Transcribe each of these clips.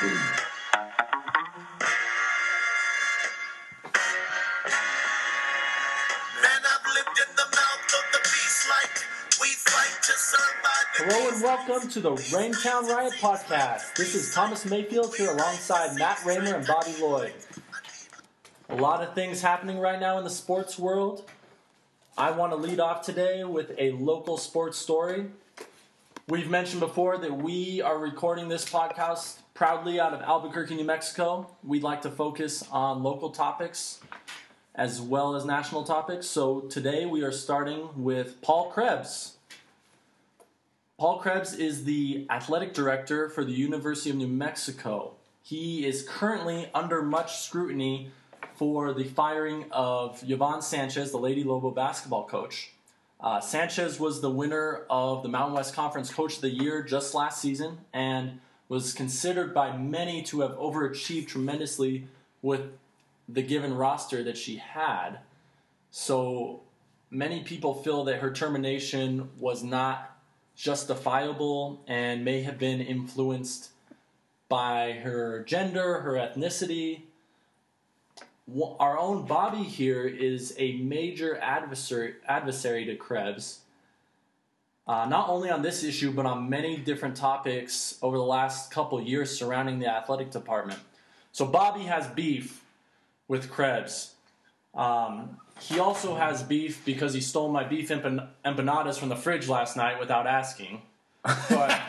Hello and welcome to the Raintown Riot Podcast. This is Thomas Mayfield here alongside Matt Raymer and Bobby Lloyd. A lot of things happening right now in the sports world. I want to lead off today with a local sports story. We've mentioned before that we are recording this podcast proudly out of Albuquerque, New Mexico. We'd like to focus on local topics as well as national topics. So today we are starting with Paul Krebs. Paul Krebs is the athletic director for the University of New Mexico. He is currently under much scrutiny for the firing of Yvonne Sanchez, the Lady Lobo basketball coach. Uh, Sanchez was the winner of the Mountain West Conference Coach of the Year just last season and was considered by many to have overachieved tremendously with the given roster that she had. So many people feel that her termination was not justifiable and may have been influenced by her gender, her ethnicity. Our own Bobby here is a major adversary, adversary to Krebs, uh, not only on this issue, but on many different topics over the last couple years surrounding the athletic department. So Bobby has beef with Krebs. Um, he also has beef because he stole my beef empan- empanadas from the fridge last night without asking. But,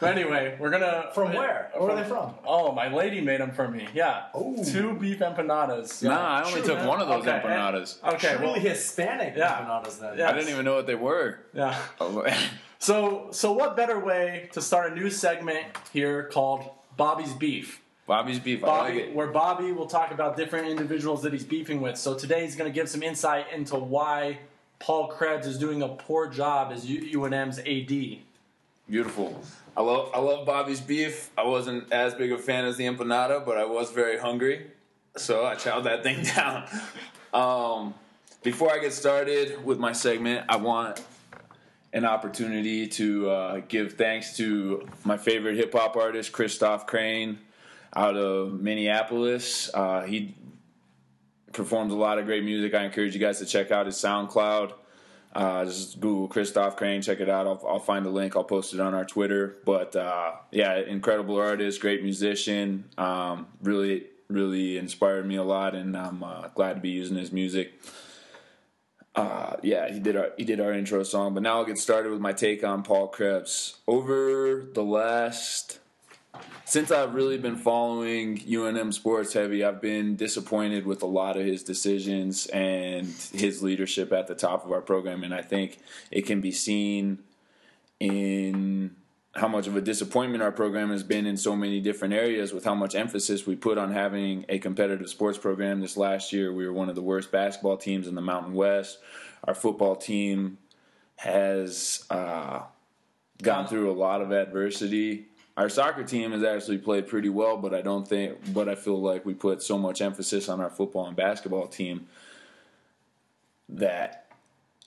but anyway, we're gonna From where? Where are they from? Oh, my lady made them for me. Yeah, Ooh. two beef empanadas. Nah, I only True, took man. one of those Okay, empanadas. Okay, Truly well, Hispanic Yeah. empanadas then. Yeah. I didn't even know what they were. yeah. Oh, so, so what better way to start a new segment here called Bobby's Beef? Bobby's beef. I Bobby, like it. where Bobby will talk about different individuals that he's beefing with. So today he's going to give some insight into why Paul Krebs is doing a poor job as U- UNM's AD. Beautiful. I love I love Bobby's beef. I wasn't as big a fan as the empanada, but I was very hungry, so I chowed that thing down. Um, before I get started with my segment, I want an opportunity to uh, give thanks to my favorite hip hop artist, Christoph Crane, out of Minneapolis. Uh, he performs a lot of great music. I encourage you guys to check out his SoundCloud. Uh, just Google Christoph Crane, check it out. I'll, I'll find the link. I'll post it on our Twitter. But uh, yeah, incredible artist, great musician. Um, really, really inspired me a lot, and I'm uh, glad to be using his music. Uh, yeah, he did our he did our intro song. But now I'll get started with my take on Paul Krebs. Over the last since I've really been following UNM sports heavy, I've been disappointed with a lot of his decisions and his leadership at the top of our program. And I think it can be seen in how much of a disappointment our program has been in so many different areas with how much emphasis we put on having a competitive sports program. This last year, we were one of the worst basketball teams in the Mountain West. Our football team has uh, gone through a lot of adversity. Our soccer team has actually played pretty well, but I don't think, but I feel like we put so much emphasis on our football and basketball team that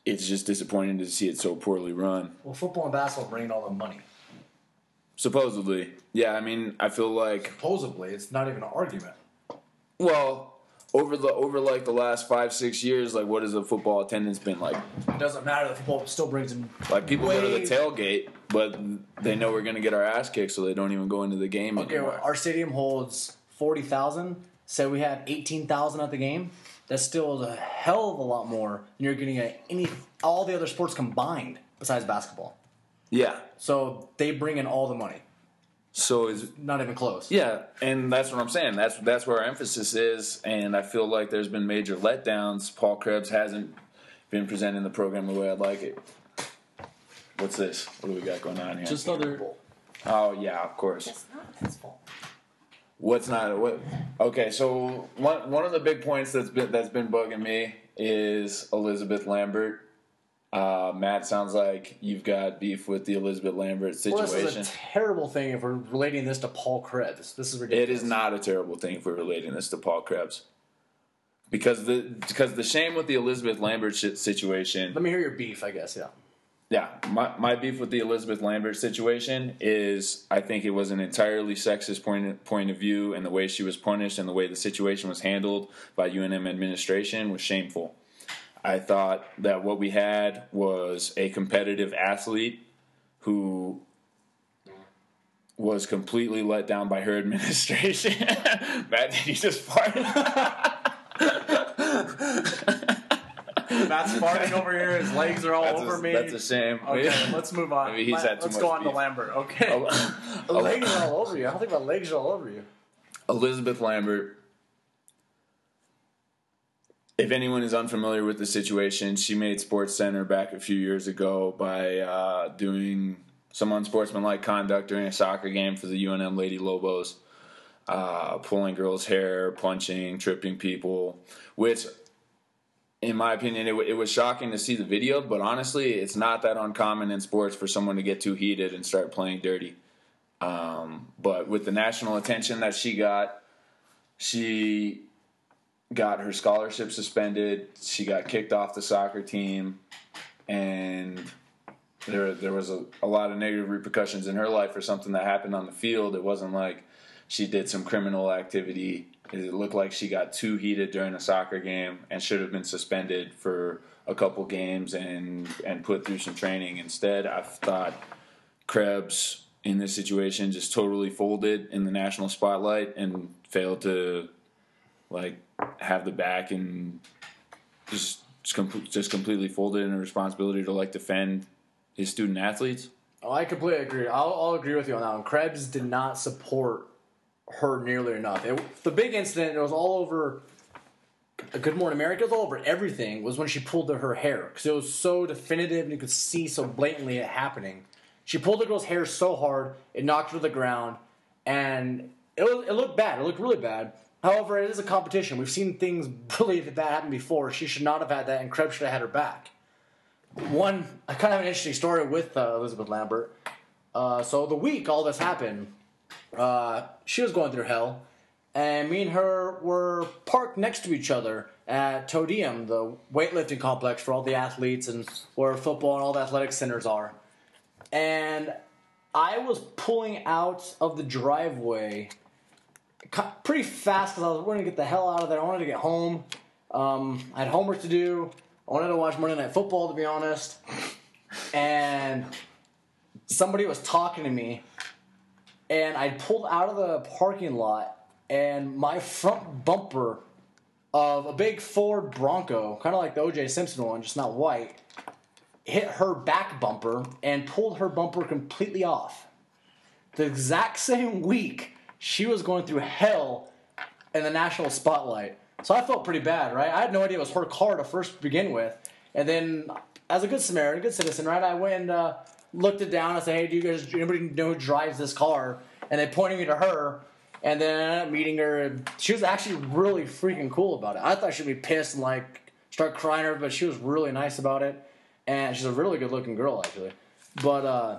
it's just disappointing to see it so poorly run. Well, football and basketball bring in all the money. Supposedly, yeah. I mean, I feel like Supposedly, it's not even an argument. well over the over like the last five six years, like what has the football attendance been like? It doesn't matter. The football still brings in. Like people go to the tailgate, but they know we're gonna get our ass kicked, so they don't even go into the game Okay, anymore. our stadium holds forty thousand. Say we have eighteen thousand at the game. That's still a hell of a lot more than you're getting at any all the other sports combined besides basketball. yeah. So they bring in all the money. So it's Not even close. Yeah, and that's what I'm saying. That's that's where our emphasis is, and I feel like there's been major letdowns. Paul Krebs hasn't been presenting the program the way I'd like it. What's this? What do we got going on here? Just other. oh yeah, of course. It's not his fault. What's not what? Okay, so one one of the big points that's been that's been bugging me is Elizabeth Lambert. Uh, Matt, sounds like you've got beef with the Elizabeth Lambert Well, situation. this is a terrible thing if we're relating this to Paul Krebs. This is ridiculous. is not a terrible thing if we're relating this to Paul Krebs. Because the because the shame with the Elizabeth Lambert shit situation Let me hear your beef, I guess. Yeah. Yeah, my, my beef with the Elizabeth Lambert situation is I think it was an entirely sexist point point of view, and the way she was punished and the way the situation was handled by UNM administration was shameful. I thought that what we had was a competitive athlete who was completely let down by her administration. Matt, did you just fart? Matt's farting over here. His legs are all That's over a, me. That's a shame. Okay, let's move on. I mean, he's had too let's much go on to. Lambert. Okay. Oh, oh, legs are all over you. I don't think my legs are all over you. Elizabeth Lambert. If anyone is unfamiliar with the situation, she made Sports Center back a few years ago by uh, doing some unsportsmanlike conduct during a soccer game for the UNM Lady Lobos, uh, pulling girls' hair, punching, tripping people, which, in my opinion, it, w- it was shocking to see the video. But honestly, it's not that uncommon in sports for someone to get too heated and start playing dirty. Um, but with the national attention that she got, she got her scholarship suspended. She got kicked off the soccer team, and there there was a, a lot of negative repercussions in her life for something that happened on the field. It wasn't like she did some criminal activity. It looked like she got too heated during a soccer game and should have been suspended for a couple games and and put through some training. Instead, I thought Krebs in this situation just totally folded in the national spotlight and failed to like have the back and just just, com- just completely folded in a responsibility to like defend his student athletes. Oh, I completely agree. I'll, I'll agree with you on that one. Krebs did not support her nearly enough. It, the big incident, it was all over uh, Good Morning America, it was all over everything, was when she pulled her hair. Because it was so definitive and you could see so blatantly it happening. She pulled the girl's hair so hard, it knocked her to the ground, and it, was, it looked bad. It looked really bad. However, it is a competition. We've seen things really that happen before. She should not have had that, and Krebs should have had her back one a kind of have an interesting story with uh, Elizabeth Lambert. Uh, so the week all this happened, uh, she was going through hell, and me and her were parked next to each other at Tow Diehm, the weightlifting complex for all the athletes and where football and all the athletic centers are. And I was pulling out of the driveway pretty fast because I was wanting to get the hell out of there. I wanted to get home. Um, I had homework to do. I wanted to watch Monday Night Football, to be honest. And somebody was talking to me, and I pulled out of the parking lot, and my front bumper of a big Ford Bronco, kind of like the O.J. Simpson one, just not white, hit her back bumper and pulled her bumper completely off. The exact same week, she was going through hell in the national spotlight. So I felt pretty bad, right? I had no idea it was her car to first begin with. And then, as a good Samaritan, good citizen, right, I went and uh, looked it down I said, hey, do you guys, anybody know who drives this car? And they pointed me to her. And then I ended up meeting her. She was actually really freaking cool about it. I thought she'd be pissed and like start crying her, but she was really nice about it. And she's a really good looking girl, actually. But, uh,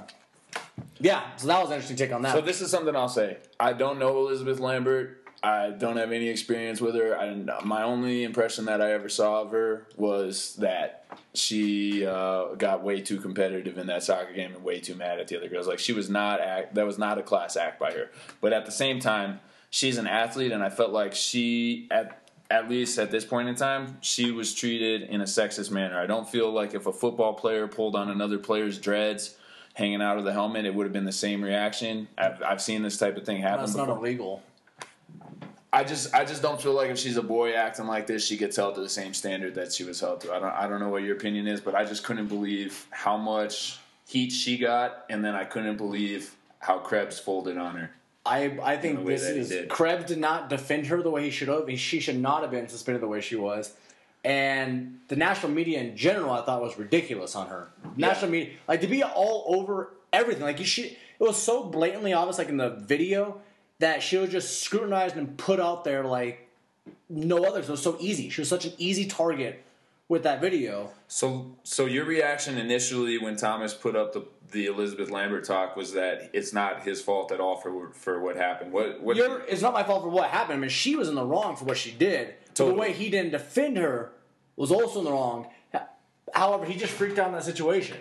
yeah, so that was an interesting take on that. So this is something I'll say. I don't know Elizabeth Lambert. I don't have any experience with her. I, my only impression that I ever saw of her was that she uh, got way too competitive in that soccer game and way too mad at the other girls. Like she was not act. That was not a class act by her. But at the same time, she's an athlete, and I felt like she at at least at this point in time, she was treated in a sexist manner. I don't feel like if a football player pulled on another player's dreads hanging out of the helmet, it would have been the same reaction. I've, I've seen this type of thing happen. That's not illegal. I just I just don't feel like if she's a boy acting like this, she gets held to the same standard that she was held to. I don't I don't know what your opinion is, but I just couldn't believe how much heat she got, and then I couldn't believe how Krebs folded on her. I I think this is did. Krebs did not defend her the way he should have. She should not have been suspended the way she was. And the national media in general, I thought was ridiculous on her. National media, like to be all over everything. Like she, it was so blatantly obvious, like in the video, that she was just scrutinized and put out there like no others. It was so easy. She was such an easy target with that video. So so your reaction initially when Thomas put up the the Elizabeth Lambert talk was that it's not his fault at all for for what happened. What what it's not my fault for what happened. I mean, she was in the wrong for what she did. Totally. the way he didn't defend her was also in the wrong. However, he just freaked out in that situation.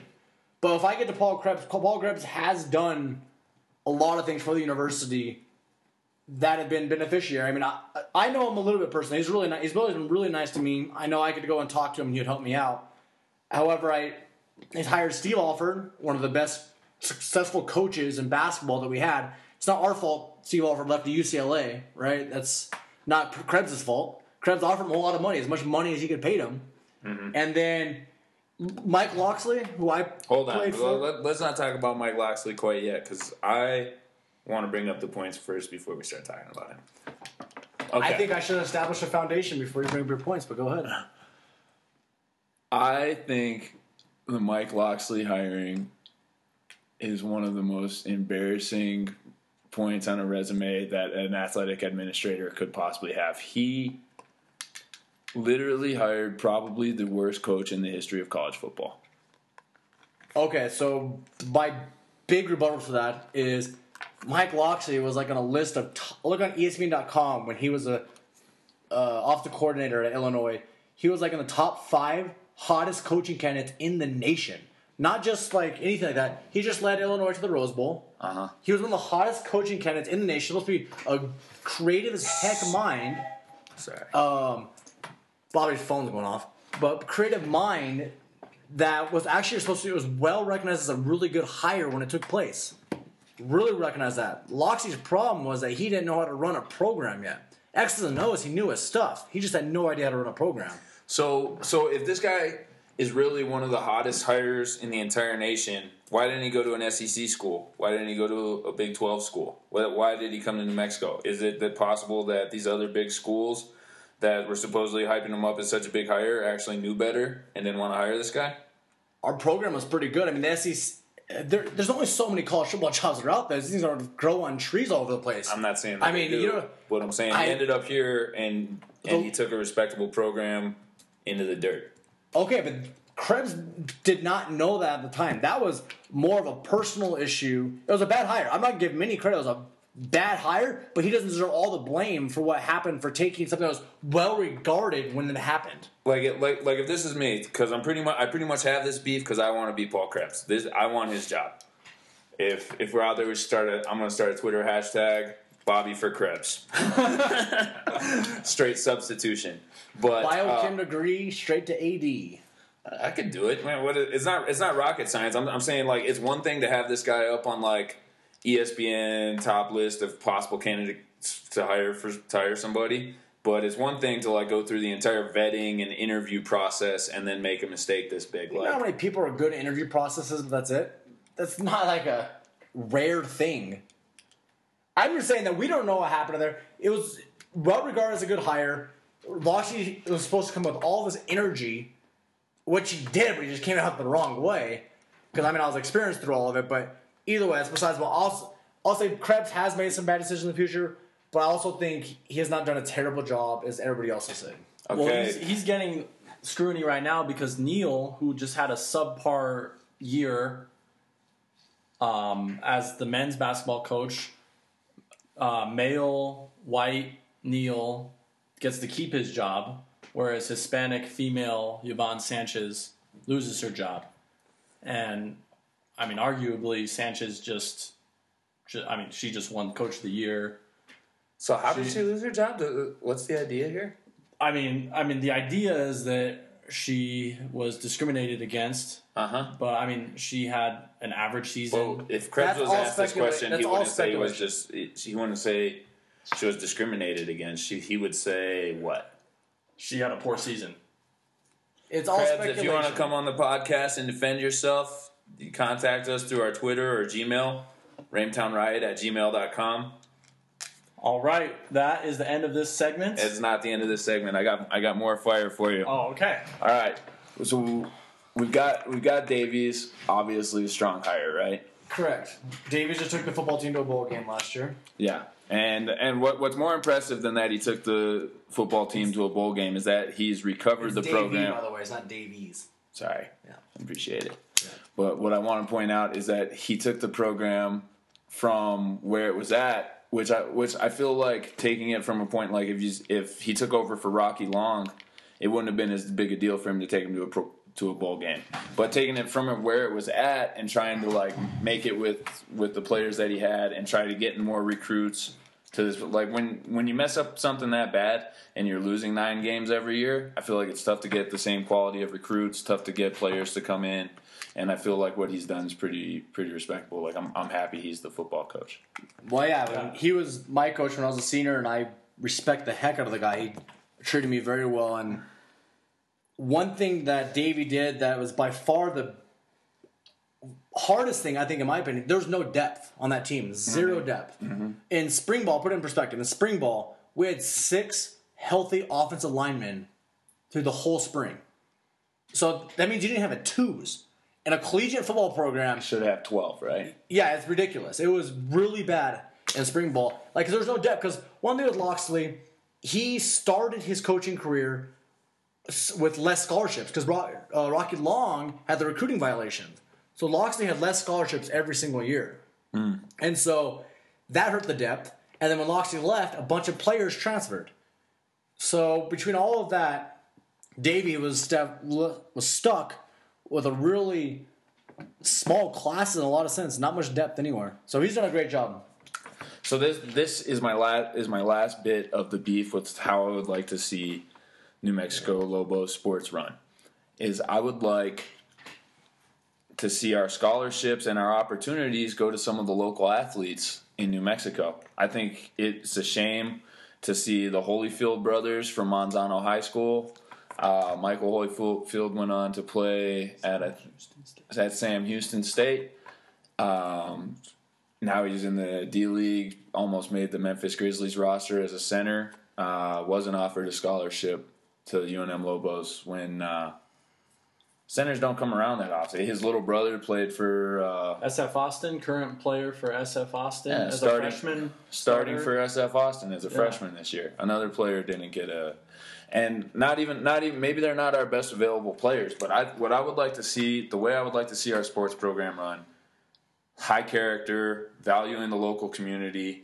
But if I get to Paul Krebs, Paul Krebs has done a lot of things for the university that have been beneficiary. I mean, I, I know him a little bit personally. He's really nice. He's always been really nice to me. I know I could go and talk to him and he'd help me out. However, I he's hired Steve Alford, one of the best successful coaches in basketball that we had. It's not our fault Steve Alford left to UCLA, right? That's not Krebs' fault. Krebs offered him a lot of money, as much money as he could pay him. Mm-hmm. And then Mike Locksley, who I Hold on. Let, us not talk about Mike Locksley quite yet because I want to bring up the points first before we start talking about him. Okay. I think I should establish a foundation before you bring up your points, but go ahead. I think the Mike Locksley hiring is one of the most embarrassing points on a resume that an athletic administrator could possibly have. He literally hired probably the worst coach in the history of college football. Okay, so my big rebuttal to that is Mike Locksley was like on a list of t- look on ESPN.com when he was a uh, off the coordinator at Illinois. He was like in the top five hottest coaching candidates in the nation. Not just like anything like that. He just led Illinois to the Rose Bowl. Uh huh. He was one of the hottest coaching candidates in the nation. Supposed to be a creative as heck mind. Sorry. Um, Bobby's phone's going off. But creative mind that was actually supposed to be was well recognized as a really good hire when it took place. Really recognized that. Locksley's problem was that he didn't know how to run a program yet. X's and O's, he knew his stuff. He just had no idea how to run a program. So, so if this guy is really one of the hottest hires in the entire nation, why didn't he go to an SEC school? Why didn't he go to a Big Twelve school? Why, did he come to New Mexico? Is it that possible that these other big schools that were supposedly hyping him up as such a big hire actually knew better and didn't want to hire this guy? Our program was pretty good. I mean, the SEC, there, there's only so many college football jobs that are out there. These things don't grow on trees all over the place. I'm not saying. That I mean, you know- what I'm saying. I- he ended up here and and he took a respectable program into the dirt. Okay, but Krebs did not know that at the time. That was more of a personal issue. It was a bad hire. I'm not giving him any credit. It was a bad hire, but he doesn't deserve all the blame for what happened for taking something that was well regarded when it happened. Like it, like like if this is me, because I'm pretty much I pretty much have this beef because I want to be Paul Krebs. This I want his job. If if we're out there, we should start a. I'm gonna start a Twitter hashtag Bobby for Krebs. Straight substitution, but Biochem uh, degree straight to AD. I could do it. Man, what? It's not. It's not rocket science. I'm, I'm saying like it's one thing to have this guy up on like ESPN top list of possible candidates to hire for to hire somebody. But it's one thing to like go through the entire vetting and interview process and then make a mistake this big. You know how many people are good at interview processes, but that's it? That's not like a rare thing. I'm just saying that we don't know what happened there. It was well regarded as a good hire. Locksley was supposed to come with all this energy, which he did, but he just came out the wrong way. Because I mean, I was experienced through all of it, but either way, that's besides. But I'll, I'll say Krebs has made some bad decisions in the future, but I also think he has not done a terrible job as everybody else has said. okay, Well, he's, he's getting scrutiny right now because Neal, who just had a subpar year um, as the men's basketball coach, uh, male, white Neal gets to keep his job, whereas Hispanic female Yvonne Sanchez loses her job. And I mean, arguably, Sanchez just, ju- I mean, she just won Coach of the Year. so how did she- she lose her job? What's the idea here? I mean, I mean, the idea is that she was discriminated against, Uh huh. but I mean, she had an average season. Well, if Krebs That's was asked this question, he wouldn't say he was just. He wouldn't say she was discriminated against. She, he would say what? she had a poor season. It's all Krebs, speculation. if you want to come on the podcast and defend yourself, you contact us through our Twitter or Gmail, raintownriot at gmail.com. All right, that is the end of this segment. It's not the end of this segment. I got I got more fire for you. oh, okay. All right. So we've got we've got Davies, obviously a strong hire, right? Correct. Davies just took the football team to a bowl game last year. Yeah. And and what what's more impressive than that he took the football team to a bowl game is that he's recovered the Davie, program. by the way, it's not Davies. Sorry. Yeah. Appreciate it. But what I want to point out is that he took the program from where it was at, which I which I feel like taking it from a point like if you if he took over for Rocky Long, it wouldn't have been as big a deal for him to take him to a pro, to a bowl game. But taking it from where it was at and trying to like make it with with the players that he had and try to get more recruits to this like when when you mess up something that bad and you're losing nine games every year, I feel like it's tough to get the same quality of recruits, tough to get players to come in. And I feel like what he's done is pretty pretty respectable. Like I'm I'm happy he's the football coach. Well, yeah, when he was my coach when I was a senior, and I respect the heck out of the guy. He treated me very well. And one thing that Davie did that was by far the hardest thing, I think, in my opinion, there's no depth on that team. 0 mm-hmm. depth. Mm-hmm. In spring ball, put it in perspective, in spring ball, we had six healthy offensive linemen through the whole spring. So that means you didn't have a twos. In a collegiate football program, Should have twelve, right? yeah, it's ridiculous. It was really bad in spring ball. Like, there's no depth. Because one thing with Locksley, he started his coaching career with less scholarships. Because uh, Rocky Long had the recruiting violations. So Locksley had less scholarships every single year. And so that hurt the depth. And then when Locksley left, a bunch of players transferred. So between all of that, Davie was, step, was stuck with a really small class in a lot of sense, not much depth anywhere. So he's done a great job. So this this is my last is my last bit of the beef with how I would like to see New Mexico Lobos sports run. Is I would like to see our scholarships and our opportunities go to some of the local athletes in New Mexico. I think it's a shame to see the Holyfield brothers from Manzano High School. Uh, Michael Holyfield went on to play at a, at Sam Houston State. Um, now he's in the D League. Almost made the Memphis Grizzlies roster as a center. Uh, wasn't offered a scholarship to the UNM Lobos when uh, centers don't come around that often. His little brother played for uh, SF Austin, current player for SF Austin Yeah, as starting- a freshman. starting starter. for SF Austin as a freshman this year. Another player didn't get a, and not even not even maybe they're not our best available players. But I what I would like to see the way I would like to see our sports program run, high character, valuing the local community,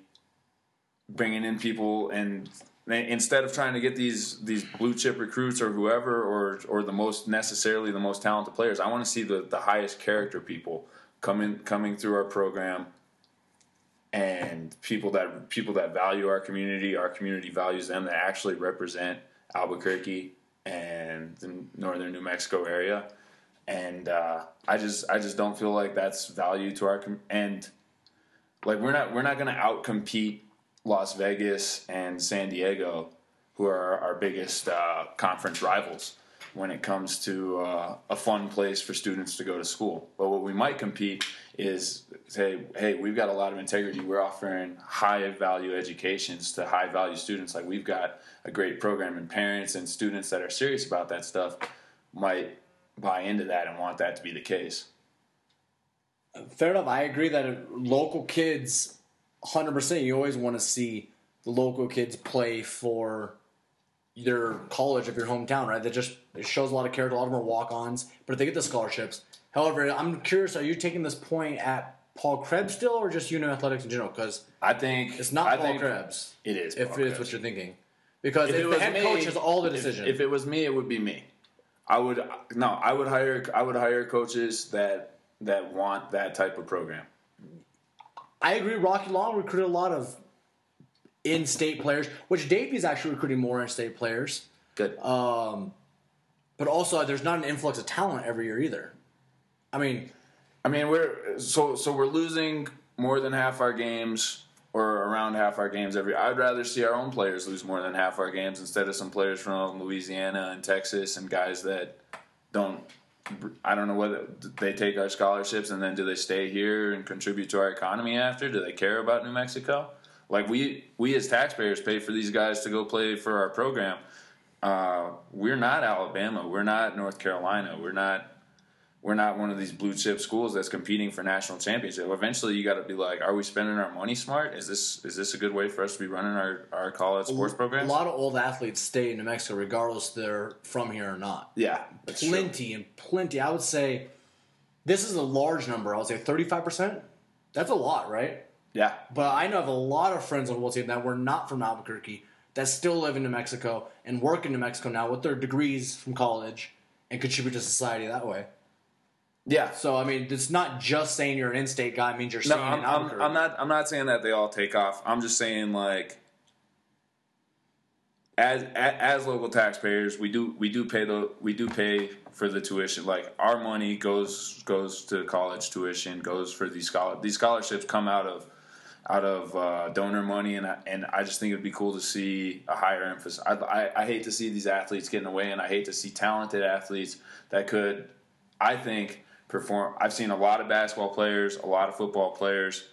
bringing in people and. Instead of trying to get these these blue chip recruits or whoever or or the most necessarily the most talented players, I want to see the, the highest character people coming coming through our program, and people that people that value our community, our community values them, that actually represent Albuquerque and the northern New Mexico area. And uh, I just I just don't feel like that's value to our com- and like we're not we're not to outcompete Las Vegas and San Diego, who are our biggest uh, conference rivals when it comes to uh, a fun place for students to go to school. But what we might compete is say, hey, we've got a lot of integrity. We're offering high value educations to high value students. Like we've got a great program, and parents and students that are serious about that stuff might buy into that and want that to be the case. Fair enough. I agree that local kids, 100%, you always want to see the local kids play for their college of your hometown, right? That just it shows a lot of character. A lot of them are walk ons, but if they get the scholarships. However, I'm curious, are you taking this point at Paul Krebs still or just UNO Athletics in general? Because I think it's not I Paul Krebs. It is. If Paul it is Krebs. what you're thinking. Because if, it the was head me- coach has all the if- decision. If, it was me, it would be me. I would no. I would hire. I would hire coaches that that want that type of program. I agree. Rocky Long recruited a lot of in-state players, which Davie's actually recruiting more in-state players. Good. Um, but also, there's not an influx of talent every year either. I mean, I mean, we're so so we're losing more than half our games, or around half our games every. I'd rather see our own players lose more than half our games instead of some players from Louisiana and Texas and guys that don't. I don't know whether they take our scholarships and then do they stay here and contribute to our economy after? Do they care about New Mexico? Like we we as taxpayers pay for these guys to go play for our program. Uh, we're not Alabama. We're not North Carolina. We're not we're not one of these blue chip schools that's competing for national championship. Eventually, you got to be like, are we spending our money smart? Is this is this a good way for us to be running our, our college sports program? a lot of old athletes stay in New Mexico regardless if they're from here or not. Yeah, that's true. Plenty and plenty. I would say this is a large number. I would say 35%. That's a lot, right? Yeah, But I know of a lot of friends on the World Team that were not from Albuquerque that still live in New Mexico and work in New Mexico now with their degrees from college and contribute to society that way. Yeah. So I mean, it's not just saying you're an in-state guy means you're No, I'm, in I'm, I'm not. I'm not saying that they all take off. I'm just saying like, as a- as local taxpayers, we do we do pay the we do pay for the tuition. Like our money goes goes to college tuition, goes for these scholar these scholarships come out of out of uh, donor money, and I, and I just think it'd be cool to see a higher emphasis. I, I I hate to see these athletes getting away, and I hate to see talented athletes that could, I think, perform. I've seen a lot of basketball players, a lot of football players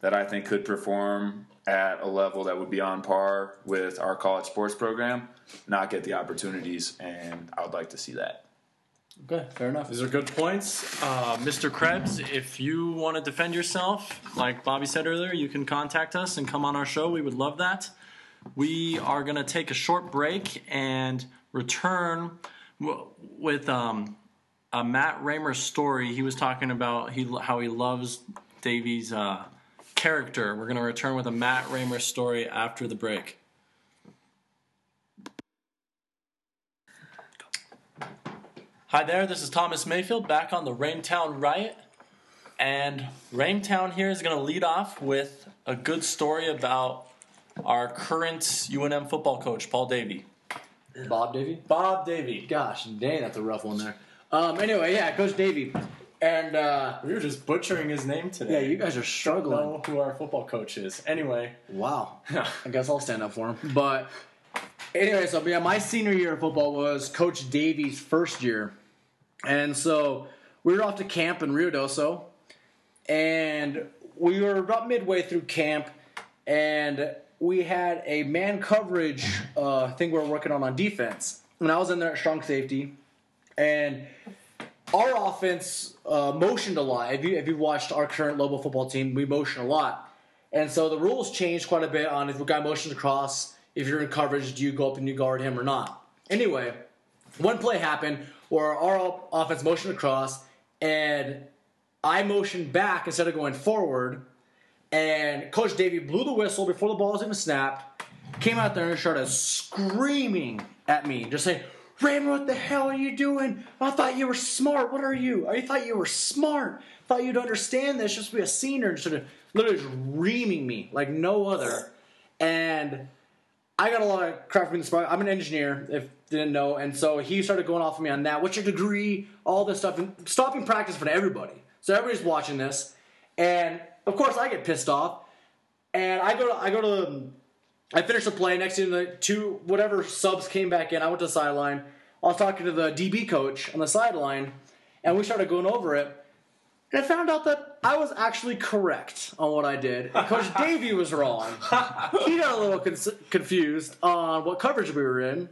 that I think could perform at a level that would be on par with our college sports program, not get the opportunities, and I would like to see that. Okay, fair enough. These are good points. Uh, Mr. Krebs, if you want to defend yourself, like Bobby said earlier, you can contact us and come on our show. We would love that. We are going to take a short break and return w- with um, a Matt Raymer story. He was talking about he, how he loves Davies' uh, character. We're going to return with a Matt Raymer story after the break. Hi there, this is Thomas Mayfield back on the Raintown Riot. And Raintown here is going to lead off with a good story about our current UNM football coach, Paul Davie. Bob Davie. Bob Davie. Gosh, dang, that's a rough one there. Um, anyway, yeah, Coach Davie, and uh, We were just butchering his name today. yeah, you guys are don't struggling. know who our football coach is. Anyway, Wow. I guess I'll stand up for him. But anyway, so yeah, my senior year of football was Coach Davies' first year. And so we were off to camp in Ruidoso. And we were about midway through camp. And we had a man coverage uh, thing we were working on on defense. And I was in there at strong safety. And our offense uh, motioned a lot. If you if you watched our current Lobo football team, we motion a lot, and so the rules changed quite a bit on if a guy motions across, if you're in coverage, do you go up and you guard him or not? Anyway, one play happened where our offense motioned across, and I motioned back instead of going forward, and Coach Davie blew the whistle before the ball was even snapped, came out there and started screaming at me, just saying, Raymond, what the hell are you doing? I thought you were smart. What are you? I thought you were smart. thought you'd understand this. Just be a senior and sort of literally just reaming me like no other. And I got a lot of crap from spot. I'm an engineer, if didn't know, and so he started going off of me on that. What's your degree? All this stuff, and stopping practice for everybody. So everybody's watching this, and of course I get pissed off, and I go to I go to I finished the play. Next thing, the two whatever subs came back in. I went to the sideline. I was talking to the DB coach on the sideline, and we started going over it. And I found out that I was actually correct on what I did. And Coach Davie was wrong. He got a little cons- confused on what coverage we were in.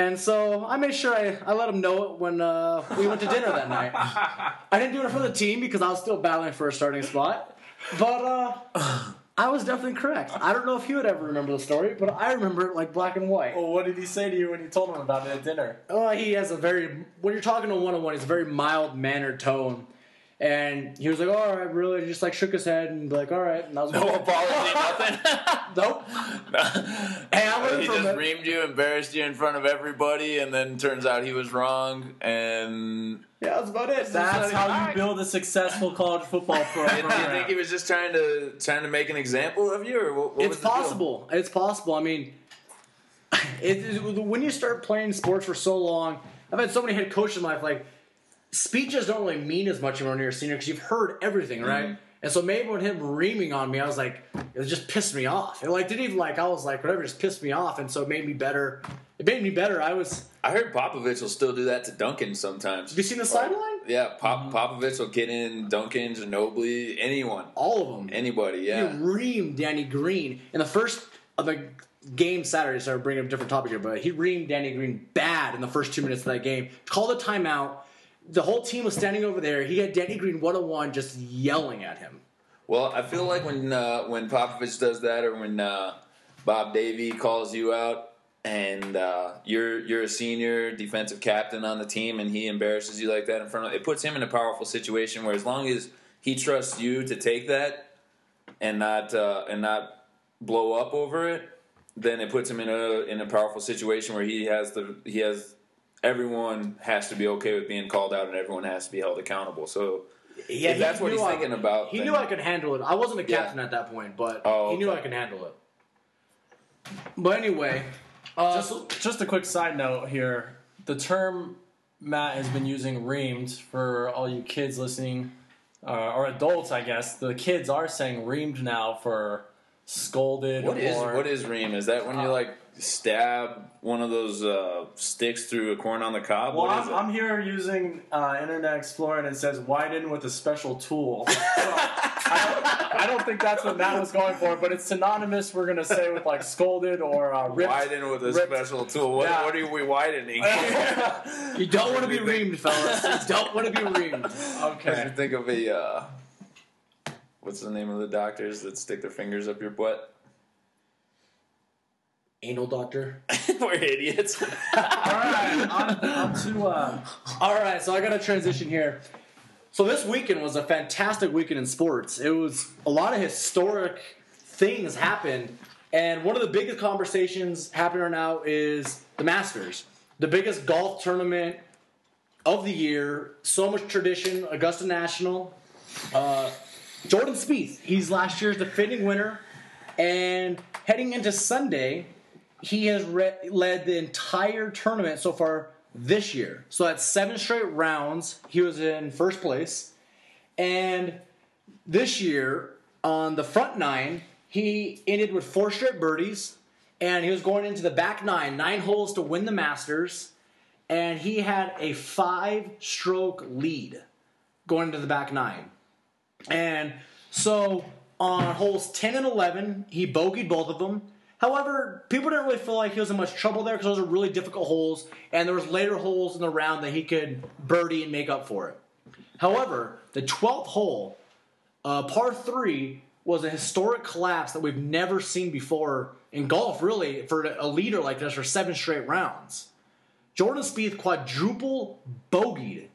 And so I made sure I, I let him know it when uh, we went to dinner that night. I didn't do it for the team because I was still battling for a starting spot. But uh, I was definitely correct. I don't know if he would ever remember the story, but I remember it like black and white. well, what did he say to you when you told him about it at dinner? Uh, he has a very when you're talking to one on one, he's a very mild mannered tone. And he was like, "All right, really," just like shook his head and be like, "All right." And I was No like, apology, nothing. "Nope." Hey, I learned he from just it. reamed you, embarrassed you in front of everybody, and then turns out he was wrong. And Yeah, that's about it. That's how you build a successful college football program. do you think he was just trying to trying to make an example of you, or what, what It's was the deal? possible. It's possible. I mean, it, it- when you start playing sports for so long, I've had so many head coaches in my life. Like speeches don't really mean as much when you're a senior because you've heard everything, right? Mm-hmm. And so maybe when him reaming on me, I was like, it just pissed me off. It like didn't even like I was like whatever, just pissed me off, and so it made me better. It made me better. I was. I heard Popovich will still do that to Duncan sometimes. Have you seen the sideline? Yeah, Pop, Popovich will get in Duncan, Ginobili, anyone, All of them. anybody. Yeah, He reamed Danny Green in the first of the game Saturday. Sorry, bringing up a different topic here, but he reamed Danny Green bad in the first two minutes of that game. Called a timeout. The whole team was standing over there. He had Danny Green one on one, just yelling at him. Well, I feel like when uh, when Popovich does that, or when uh, Bob Davie calls you out, and uh, you're you're a senior defensive captain on the team, and he embarrasses you like that in front of it puts him in a powerful situation where as long as he trusts you to take that and not uh, and not blow up over it, then it puts him in a in a powerful situation where he has the he has everyone has to be okay with being called out and everyone has to be held accountable. So Yeah, If that's he what he's I- thinking about, He then- knew I could handle it. I wasn't a Yeah. captain at that point, but Oh, he knew. I could handle it. But anyway, uh, Just, just a quick side note here. The term Matt has been using reamed for all you kids listening, uh, or adults, I guess. The kids are saying reamed now for scolded what is or what is ream? Is that when you like stab one of those uh, sticks through a corn on the cob? Well, I'm. I'm here using uh, Internet Explorer and it says widen with a special tool. So, I, don't, I don't think that's what Matt was going for, but it's synonymous. We're gonna say with like scolded or uh, ripped. Widen with a ripped- special tool. What, Yeah. what are we widening? you don't want to be reamed, fellas. You don't want to be reamed. Makes okay. me think of a uh, what's the name of the doctors that stick their fingers up your butt? Anal doctor. We're idiots. All right. On, on to uh, All right, so I got to transition here. So this weekend was a fantastic weekend in sports. It was a lot of historic things happened, and one of the biggest conversations happening right now is the Masters, the biggest golf tournament of the year. So much tradition, Augusta National. Uh, Jordan Spieth, he's last year's defending winner, and heading into Sunday, he has re- led the entire tournament so far this year. So that's seven straight rounds. He was in first place. And this year, on the front nine, he ended with four straight birdies. And he was going into the back nine, nine holes to win the Masters. And he had a five stroke lead going into the back nine. And so on holes 10 and 11, he bogeyed both of them. However, people didn't really feel like he was in much trouble there because those are really difficult holes, and there was later holes in the round that he could birdie and make up for it. However, the 12th hole, uh, par three, was a historic collapse that we've never seen before in golf, really, for a leader like this for seven straight rounds. Jordan Spieth quadruple bogeyed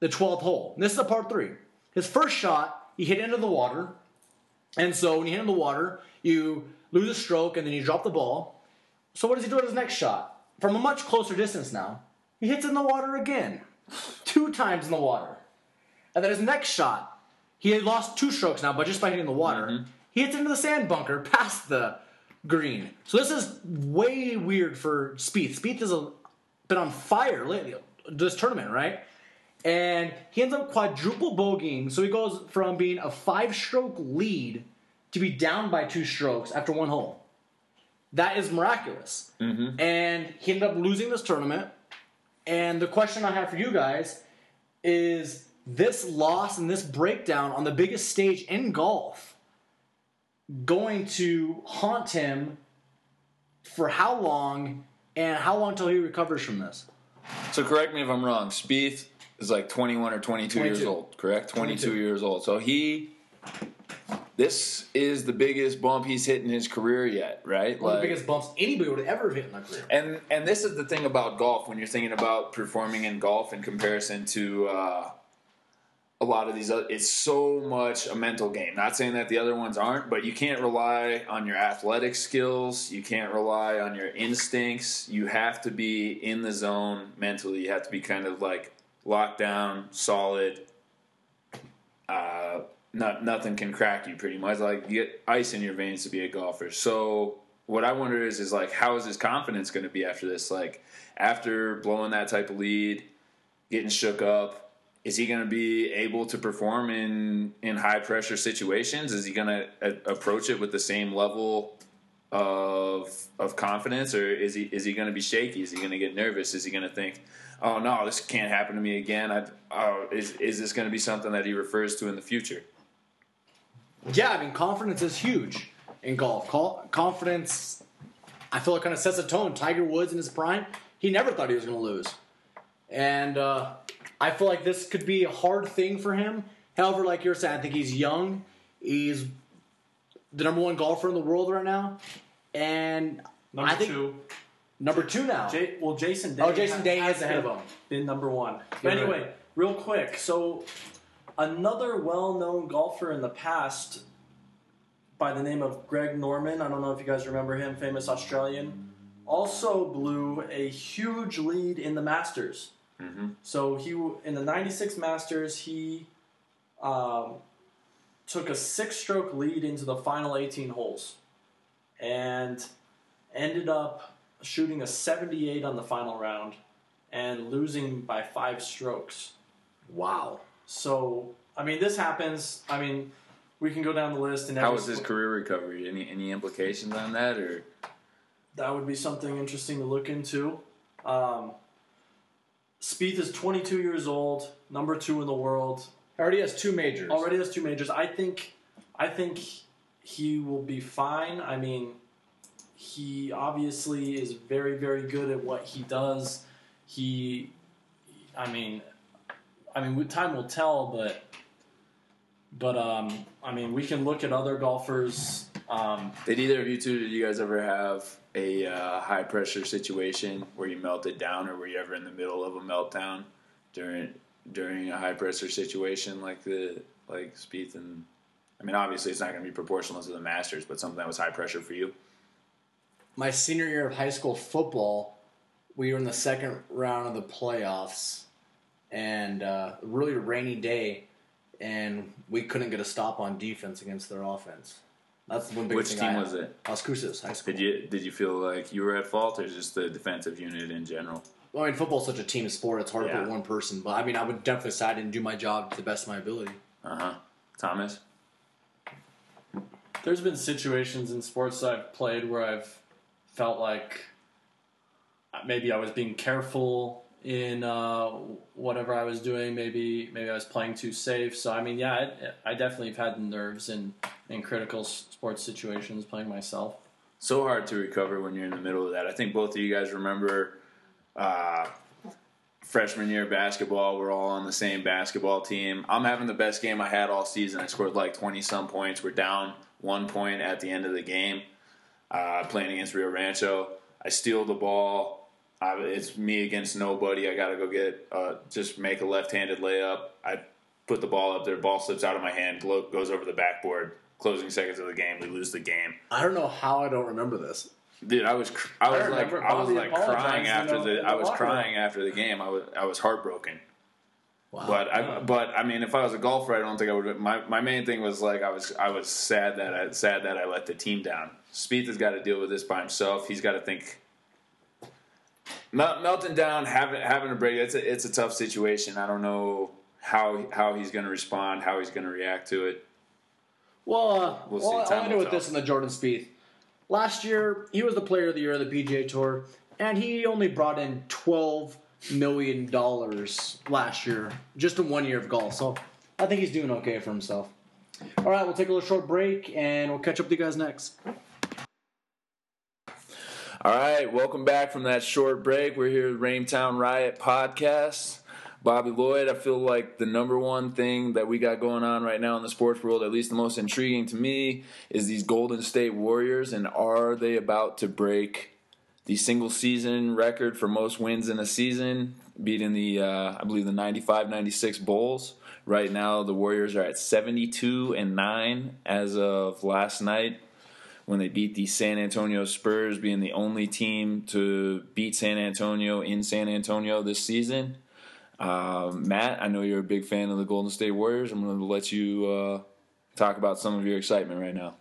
the 12th hole. And this is a par three. His first shot, he hit into the water. And so when you hit into the water, you lose a stroke and then you drop the ball. So what does he do at his next shot? From a much closer distance now, he hits in the water again. Two times in the water. And then his next shot, he had lost two strokes now, but just by hitting the water, mm-hmm. he hits into the sand bunker past the green. So this is way weird for Spieth. Spieth has been on fire lately, this tournament, right? And he ends up quadruple bogeying, so he goes from being a five-stroke lead to be down by two strokes after one hole. That is miraculous. Mm-hmm. And he ended up losing this tournament. And the question I have for you guys is this loss and this breakdown on the biggest stage in golf going to haunt him for how long and how long till he recovers from this? So correct me if I'm wrong. Spieth is like 21 or 22, years old, correct? 22, 22. years old. So he, this is the biggest bump he's hit in his career yet, right? One of the biggest bumps anybody would ever have hit in their career. And and this is the thing about golf when you're thinking about performing in golf in comparison to uh, a lot of these other it's so much a mental game. Not saying that the other ones aren't, but you can't rely on your athletic skills, you can't rely on your instincts. You have to be in the zone mentally. You have to be kind of like locked down, solid. Uh, not nothing can crack you pretty much. Like you get ice in your veins to be a golfer. So what I wonder is is like how is his confidence going to be after this? Like after blowing that type of lead, getting shook up, is he going to be able to perform in in high pressure situations? Is he going to a- uh, approach it with the same level of of confidence, or is he is he going to be shaky? Is he going to get nervous? Is he going to think, "Oh no, this can't happen to me again"? I, oh, is is this going to be something that he refers to in the future? Yeah, I mean, confidence is huge in golf. Confidence, I feel it kind of sets a tone. Tiger Woods in his prime, he never thought he was going to lose. And uh, I feel like this could be a hard thing for him. However, like you're saying, I think he's young. He's the number one golfer in the world right now. And number I think two. number two now. J- well, Jason Day. Oh, Jason Day has is ahead of him. Been number one. But anyway, real quick. So, another well-known golfer in the past, by the name of Greg Norman. I don't know if you guys remember him, famous Australian. also blew a huge lead in the Masters. Mm-hmm. So he in the '96 Masters he um, took a six-stroke lead into the final 18 holes, and ended up shooting a 78 on the final round, and losing by five strokes. Wow. So I mean, this happens. I mean, we can go down the list and How was his career recovery? Any any implications on that, or That would be something interesting to look into. Um, Spieth is 22 years old, number two in the world. Already has two majors. Already has two majors. I think, I think he will be fine. I mean, he obviously is very, very good at what he does. He, I mean, I mean, time will tell, but, but um, I mean, we can look at other golfers. Um, did either of you two? Did you guys ever have a uh, high pressure situation where you melted down, or were you ever in the middle of a meltdown during during a high pressure situation like the like Spieth and? I mean, obviously, it's not going to be proportional to the Masters, but something that was high pressure for you. My senior year of high school football, we were in the second round of the playoffs, and uh, a really rainy day, and we couldn't get a stop on defense against their offense. That's the one big Which thing Which team I was had. it? Las High School. Did you did you feel like you were at fault, or just the defensive unit in general? Well, I mean, football's such a team sport; it's hard to put one person. But I mean, I would definitely say I didn't do my job to the best of my ability. Uh huh. Thomas. There's been situations in sports that I've played where I've felt like maybe I was being careful in uh, whatever I was doing. Maybe maybe I was playing too safe. So I mean, yeah, I, I definitely have had nerves in in critical sports situations playing myself. so hard to recover when you're in the middle of that. I think both of you guys remember uh, freshman year basketball. We're all on the same basketball team. I'm having the best game I had all season. I scored like 20 some points. We're down one point at the end of the game, uh, playing against Rio Rancho. I steal the ball. I, it's me against nobody. I got to go get uh, just make a left-handed layup. I put the ball up there. Ball slips out of my hand. glo- Goes over the backboard. Closing seconds of the game. We lose the game. I don't know how I don't remember this. Dude, I was cr- I was like I was like crying after the- the I was crying after the game. I was I was heartbroken. Wow. But I but I mean, if I was a golfer, I don't think I would. My my main thing was like I was I was sad that I sad that I let the team down. Spieth has got to deal with this by himself. He's got to think. Mel- melting down, having having a break. It's a it's a tough situation. I don't know how how he's going to respond, how he's going to react to it. Well, uh, We'll see. well, I will with this in the Jordan Spieth. Last year, he was the player of the year of the PGA Tour, and he only brought in twelve million dollars last year, just in one year of golf. So I think he's doing okay for himself. All right, we'll take a little short break, and we'll catch up with you guys next. All right, welcome back from that short break. We're here with Raintown Riot Podcast. Bobby Lloyd, I feel like the number one thing that we got going on right now in the sports world, at least the most intriguing to me, is these Golden State Warriors. And are they about to break the single season record for most wins in a season, beating the, uh, I believe, the 95 96 Bulls? Right now, the Warriors are at 72 and 9 as of last night when they beat the San Antonio Spurs, being the only team to beat San Antonio in San Antonio this season. Um, Matt, I know you're a big fan of the Golden State Warriors. I'm going to let you uh, talk about some of your excitement right now.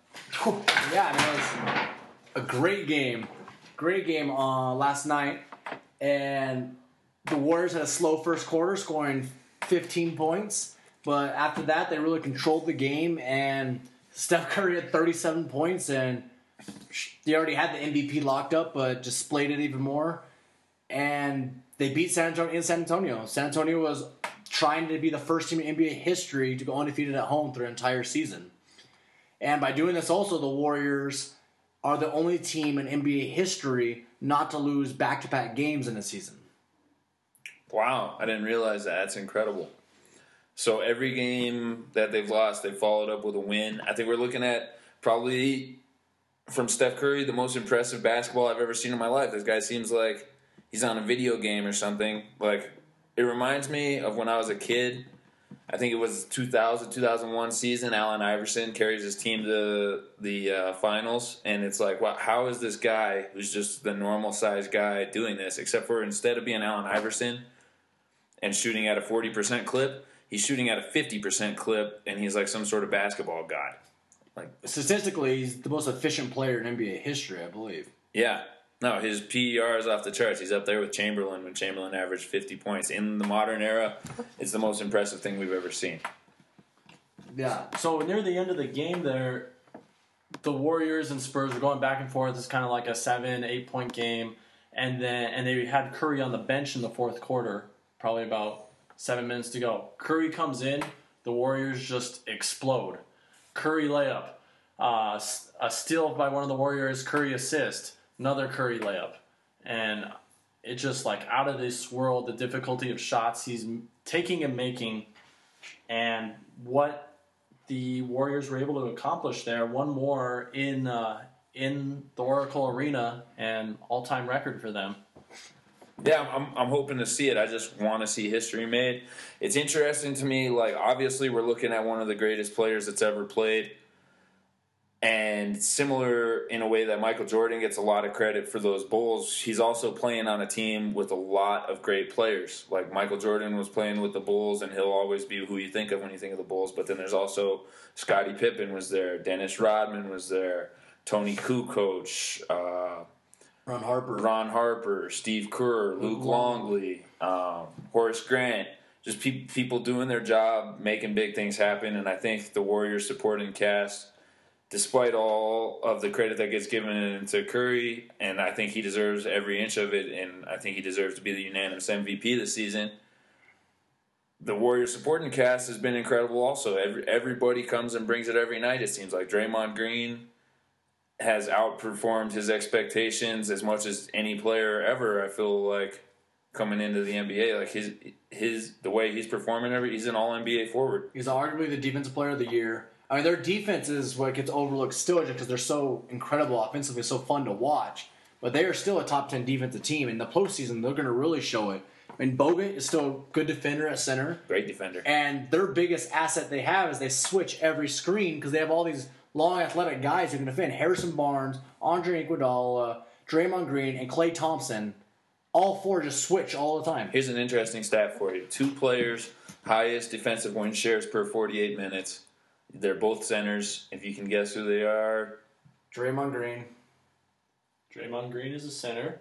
Yeah, I mean, it was a great game. Great game uh, last night. And the Warriors had a slow first quarter, scoring 15 points. But after that, they really controlled the game. And Steph Curry had 37 points. And they already had the MVP locked up, but displayed it even more. And they beat San Antonio in San Antonio. San Antonio was trying to be the first team in NBA history to go undefeated at home through an entire season. And by doing this, also, the Warriors are the only team in NBA history not to lose back to back games in a season. Wow, I didn't realize that. That's incredible. So every game that they've lost, they followed up with a win. I think we're looking at probably from Steph Curry the most impressive basketball I've ever seen in my life. This guy seems like he's on a video game or something. Like it reminds me of when I was a kid. I think it was 2000 2001 season. Allen Iverson carries his team to the uh, finals, and it's like, wow, how is this guy who's just the normal sized guy doing this? Except for instead of being Allen Iverson and shooting at a 40% clip, he's shooting at a 50% clip, and he's like some sort of basketball god. Like, Statistically, he's the most efficient player in NBA history, I believe. yeah. No, his PER is off the charts. He's up there with Chamberlain when Chamberlain averaged 50 points. In the modern era, it's the most impressive thing we've ever seen. Yeah. So near the end of the game, there, the Warriors and Spurs were going back and forth. It's kind of like a seven, eight point game, and then and they had Curry on the bench in the fourth quarter, probably about seven minutes to go. Curry comes in, the Warriors just explode. Curry layup, uh, a steal by one of the Warriors. Curry assist, another Curry layup, and it just like out of this world. The difficulty of shots he's taking and making, and what the Warriors were able to accomplish there. One more in uh, in the Oracle Arena, and all time record for them. Yeah, I'm, I'm hoping to see it. I just want to see history made. It's interesting to me. Like, obviously, we're looking at one of the greatest players that's ever played. And similar in a way that Michael Jordan gets a lot of credit for those Bulls, he's also playing on a team with a lot of great players. Like Michael Jordan was playing with the Bulls, and he'll always be who you think of when you think of the Bulls. But then there's also Scottie Pippen was there, Dennis Rodman was there, Toni Kukoc, uh, Ron Harper. Ron Harper, Steve Kerr, Luke Longley, um, Horace Grant, just pe- people doing their job, making big things happen. And I think the Warriors supporting cast, despite all of the credit that gets given to Curry, and I think he deserves every inch of it, and I think he deserves to be the unanimous MVP this season. The Warriors supporting cast has been incredible. Also, every, everybody comes and brings it every night. It seems like Draymond Green, has outperformed his expectations as much as any player ever. I feel like coming into the NBA, like his his the way he's performing, every he's an All NBA forward. He's arguably the defensive player of the year. I mean, their defense is what gets overlooked still just because they're so incredible offensively, so fun to watch. But they are still a top 10 defensive team. In the postseason, they're going to really show it. I mean, Bogut is still a good defender at center. Great defender. And their biggest asset they have is they switch every screen because they have all these long athletic guys who can defend. Harrison Barnes, Andre Iguodala, Draymond Green, and Klay Thompson. All four just switch all the time. Here's an interesting stat for you: two players, highest defensive win shares per 48 minutes. They're both centers. If you can guess who they are, Draymond Green. Draymond Green is a center.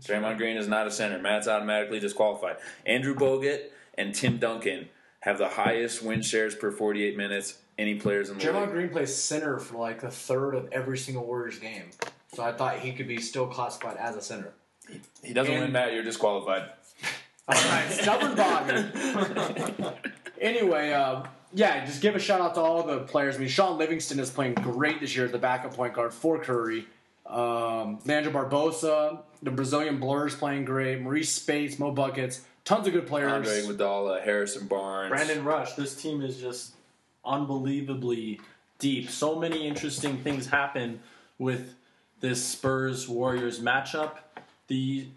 Draymond Green is not a center. Matt's automatically disqualified. Andrew Bogut and Tim Duncan have the highest win shares per 48 minutes any players in the Draymond league. Green plays center for like a third of every single Warriors game. So I thought he could be still classified as a center. He doesn't And- win, Matt. You're disqualified. All right, stubborn Bobby. anyway, uh, yeah, just give a shout out to all the players. I mean, Shaun Livingston is playing great this year as the backup point guard for Curry. Um, Leandro Barbosa, the Brazilian Blur is playing great. Marreese Speights, Mo Buckets, tons of good players. Andre Iguodala, Harrison Barnes. Brandon Rush. This team is just unbelievably deep. So many interesting things happen with this Spurs Warriors matchup. The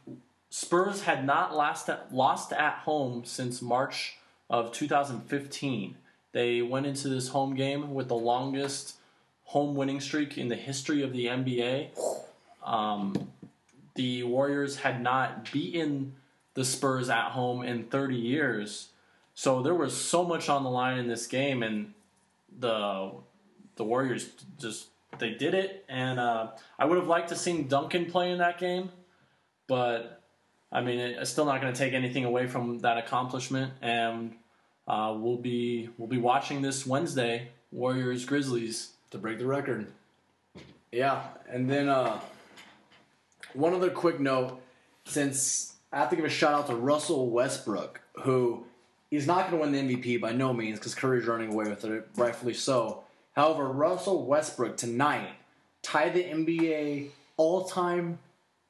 Spurs had not last at, lost at home since March of 2015. They went into this home game with the longest home winning streak in the history of the NBA. Um, the Warriors had not beaten the Spurs at home in 30 years. So there was so much on the line in this game, and the the Warriors just they did it. And uh, I would have liked to seen Duncan play in that game, but I mean it's still not going to take anything away from that accomplishment. And uh, we'll be we'll be watching this Wednesday, Warriors Grizzlies. to break the record. Yeah, and then uh, one other quick note, since I have to give a shout out to Russell Westbrook, who he's not going to win the MVP by no means because Curry's running away with it, rightfully so. However, Russell Westbrook tonight tied the NBA all-time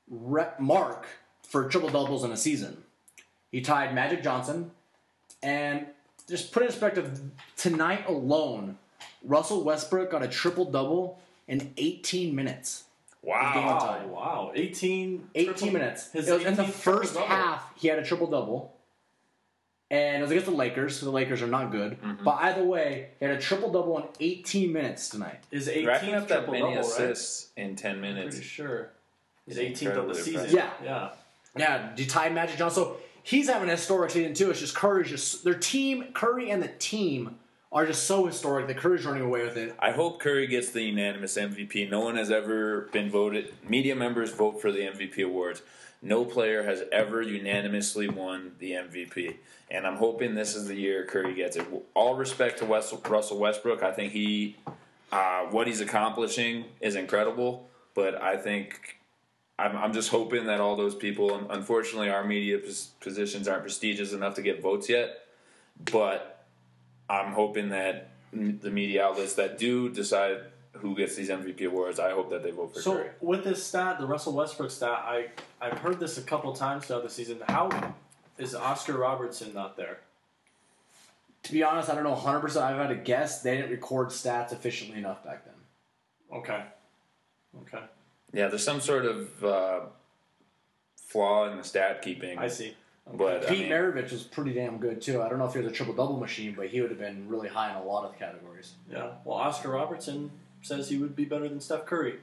rep mark for triple doubles in a season. He tied Magic Johnson, and just put in perspective, tonight alone, Russell Westbrook got a triple double in 18 minutes. Wow. Wow, 18, 18 triple- minutes. His It was in the first half, he had a triple double. And it was against the Lakers. So the Lakers are not good. Mm-hmm. But either way, he had a triple double in 18 minutes tonight. Is Racking 18th up that triple many double, right? assists in 10 minutes. Pretty sure. His It's 18th of the season. impressive. Yeah. Yeah. Yeah, you tied Magic Johnson. So he's having a historic season too. It's just Curry's just their team, Curry and the team are just so historic that Curry's running away with it. I hope Curry gets the unanimous MVP. No one has ever been voted. Media members vote for the MVP awards. No player has ever unanimously won the MVP. And I'm hoping this is the year Curry gets it. All respect to Russell Westbrook. I think he, uh, what he's accomplishing is incredible. But I think I'm, I'm just hoping that all those people, unfortunately, our media pos- positions aren't prestigious enough to get votes yet. But I'm hoping that the media outlets that do decide who gets these MVP awards, I hope that they vote for So Curry. with this stat, the Russell Westbrook stat, I I've heard this a couple times throughout the season. How is Oscar Robertson not there? To be honest, I don't know 100. percent I've had to guess they didn't record stats efficiently enough back then. Okay. Okay. Yeah, there's some sort of uh, flaw in the stat keeping. I see. But I Pete mean, Maravich was pretty damn good too. I don't know if he was a triple double machine, but he would have been really high in a lot of the categories. Yeah. Well, Oscar Robertson says he would be better than Steph Curry.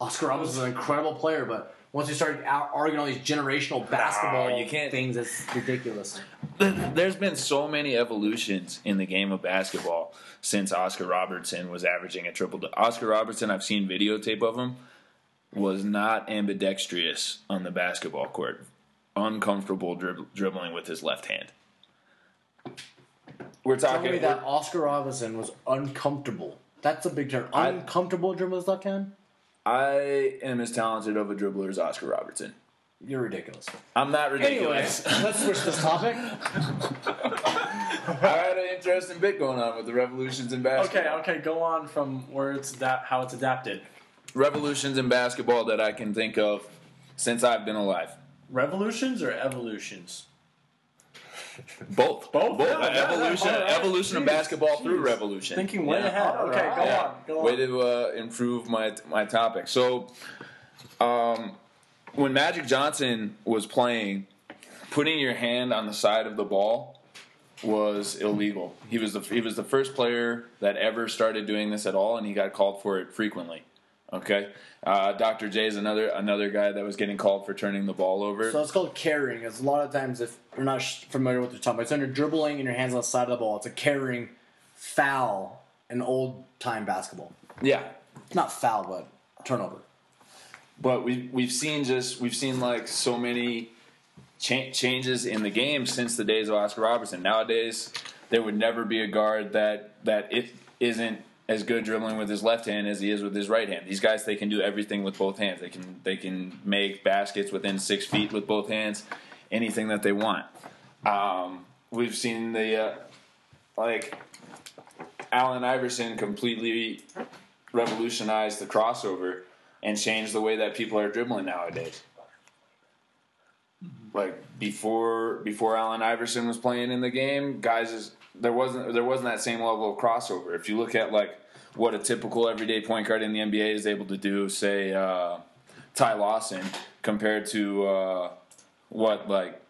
Oscar Robertson's an incredible player, but once you start out arguing all these generational basketball you can't- things, it's ridiculous. there's been so many evolutions in the game of basketball since Oscar Robertson was averaging a triple. Oscar Robertson, I've seen videotape of him, was not ambidextrous on the basketball court. Uncomfortable drib- dribbling with his left hand. We're Tell talking me that Oscar Robertson was uncomfortable. That's a big term. I- Uncomfortable dribbling his left hand? I am as talented of a dribbler as Oscar Robertson. You're ridiculous. I'm not Anyway, ridiculous. let's switch this topic. I had an interesting bit going on with the revolutions in basketball. Okay. Okay. Go on from where it's that how it's adapted. Revolutions in basketball that I can think of since I've been alive. Revolutions or evolutions? Both. Both? Both. Yeah, yeah, evolution. yeah. All right. Evolution of Jeez, basketball through revolution. Thinking way Yeah. ahead. All Okay. right. Go Yeah. on. Go on. Way to uh, improve my my topic. So, um, when Magic Johnson was playing, putting your hand on the side of the ball was illegal. He was the he was the first player that ever started doing this at all, and he got called for it frequently. Okay, uh, Dr. J is another another guy that was getting called for turning the ball over. So it's called carrying. It's a lot of times, if you're not sh- familiar with the you're about, it's under dribbling and your hands on the side of the ball. It's a carrying foul in old time basketball. yeah, It's not foul, but turnover. but we we've seen just we've seen like so many cha- changes in the game since the days of Oscar Robertson. Nowadays, there would never be a guard that that it isn't as good dribbling with his left hand as he is with his right hand. These guys they can do everything with both hands. They can they can make baskets within six feet with both hands, anything that they want. Um, we've seen the uh, like Allen Iverson completely revolutionized the crossover and changed the way that people are dribbling nowadays. Like before, before Allen Iverson was playing in the game, guys, is, there wasn't there wasn't that same level of crossover. If you look at like what a typical everyday point guard in the NBA is able to do, say uh, Ty Lawson, compared to uh, what like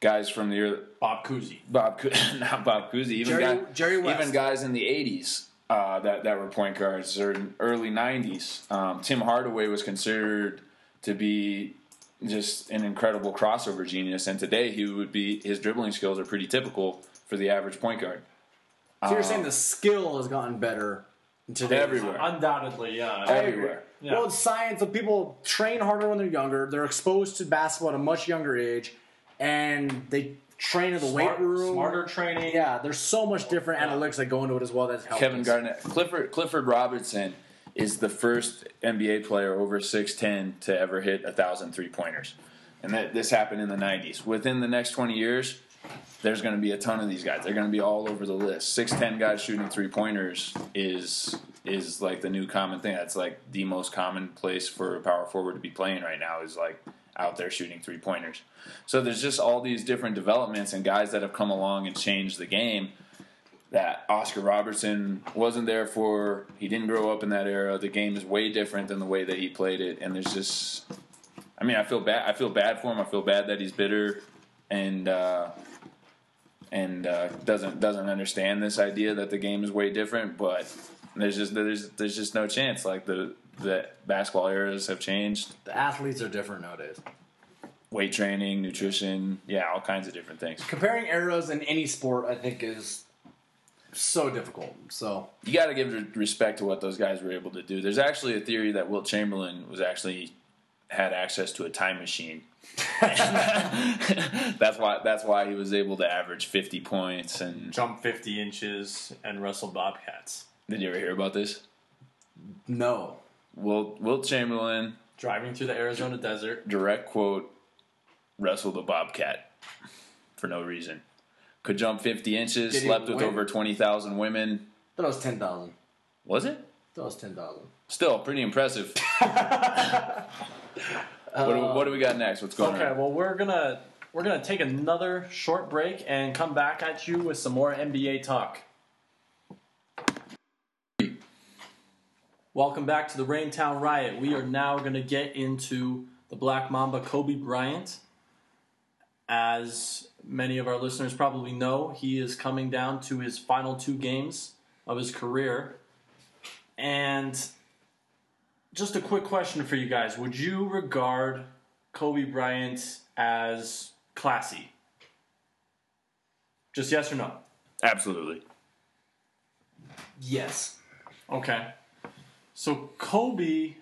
guys from the early, Bob Cousy. Bob, not Bob Cousy, even Jerry- guy, Jerry West. even guys in the '80s uh, that that were point guards or early '90s. Um, Tim Hardaway was considered to be just an incredible crossover genius, and today he would be his dribbling skills are pretty typical for the average point guard. So you're uh, saying the skill has gotten better today? Everywhere. Undoubtedly, yeah. Everywhere. Yeah. Well, it's science. So people train harder when they're younger. They're exposed to basketball at a much younger age, and they train in the Smart- weight room. Smarter training. Yeah, there's so much different analytics that go into it as well. That's Kevin Garnett, Clifford Clifford Robertson is the first NBA player over 6'10 to ever hit a thousand three pointers. And that this happened in the 90s. Within the next 20 years, there's going to be a ton of these guys. They're going to be all over the list. 6'10 guys shooting three pointers is is like the new common thing. That's like the most common place for a power forward to be playing right now is like out there shooting three pointers. So there's just all these different developments and guys that have come along and changed the game that Oscar Robertson wasn't there for. He didn't grow up in that era. The game is way different than the way that he played it, and there's just, I mean, I feel bad. I feel bad for him. I feel bad that he's bitter, and uh, and uh, doesn't doesn't understand this idea that the game is way different. But there's just there's there's just no chance. Like the the basketball eras have changed. The athletes are different nowadays. Weight training, nutrition, yeah, all kinds of different things. Comparing eras in any sport, I think, is so difficult. So You got to give respect to what those guys were able to do. There's actually a theory that Wilt Chamberlain was actually had access to a time machine. that's why that's why he was able to average 50 points and Jump 50 inches and wrestle bobcats. did you ever hear about this? no, Wilt, Wilt Chamberlain Driving through the Arizona desert. direct quote wrestled a bobcat for no reason. Could jump 50 inches, Did slept with win? over 20,000 women. that was ten thousand. Was it? That was ten thousand. Still pretty impressive. what, do, what do we got next? What's going Okay, on? Okay, well we're gonna we're gonna take another short break and come back at you with some more NBA talk. Welcome back to the Raintown Riot. We are now gonna get into the Black Mamba Kobe Bryant. As many of our listeners probably know, he is coming down to his final two games of his career. And just a quick question for you guys. Would you regard Kobe Bryant as classy? Just yes or no? Absolutely. Yes. Okay. So Kobe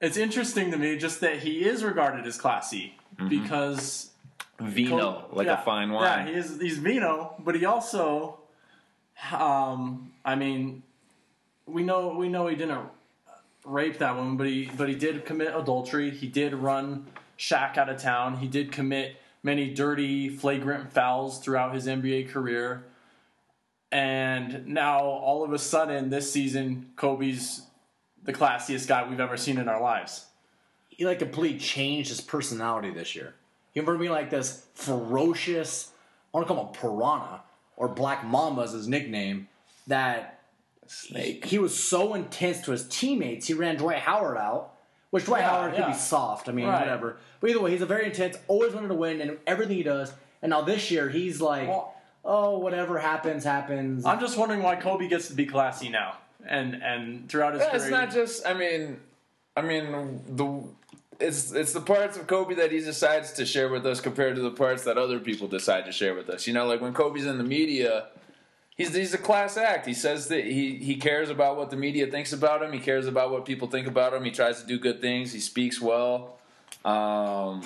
it's interesting to me just that he is regarded as classy because Vino, Kobe- like yeah, a fine wine. Yeah, wine. he is he's Vino, but he also um I mean we know we know he didn't rape that woman, but he but he did commit adultery. He did run Shaq out of town. He did commit many dirty, flagrant fouls throughout his NBA career. And now all of a sudden this season Kobe's the classiest guy we've ever seen in our lives. He like completely changed his personality this year. He went from being like this ferocious, I want to call him a piranha or Black Mamba as his nickname, that Snake. he was so intense to his teammates. He ran Dwight Howard out, which Dwight Yeah, Howard could be soft. I mean, Right. whatever. But either way, he's a very intense, always wanted to win and everything he does. And now this year, he's like, Well- oh, whatever happens, happens. I'm just wondering why Kobe gets to be classy now. And and throughout his Yeah, career it's not just. I mean, I mean the. It's it's the parts of Kobe that he decides to share with us compared to the parts that other people decide to share with us. You know, like when Kobe's in the media, he's he's a class act. He says that he he cares about what the media thinks about him. He cares about what people think about him. He tries to do good things. He speaks well. Um,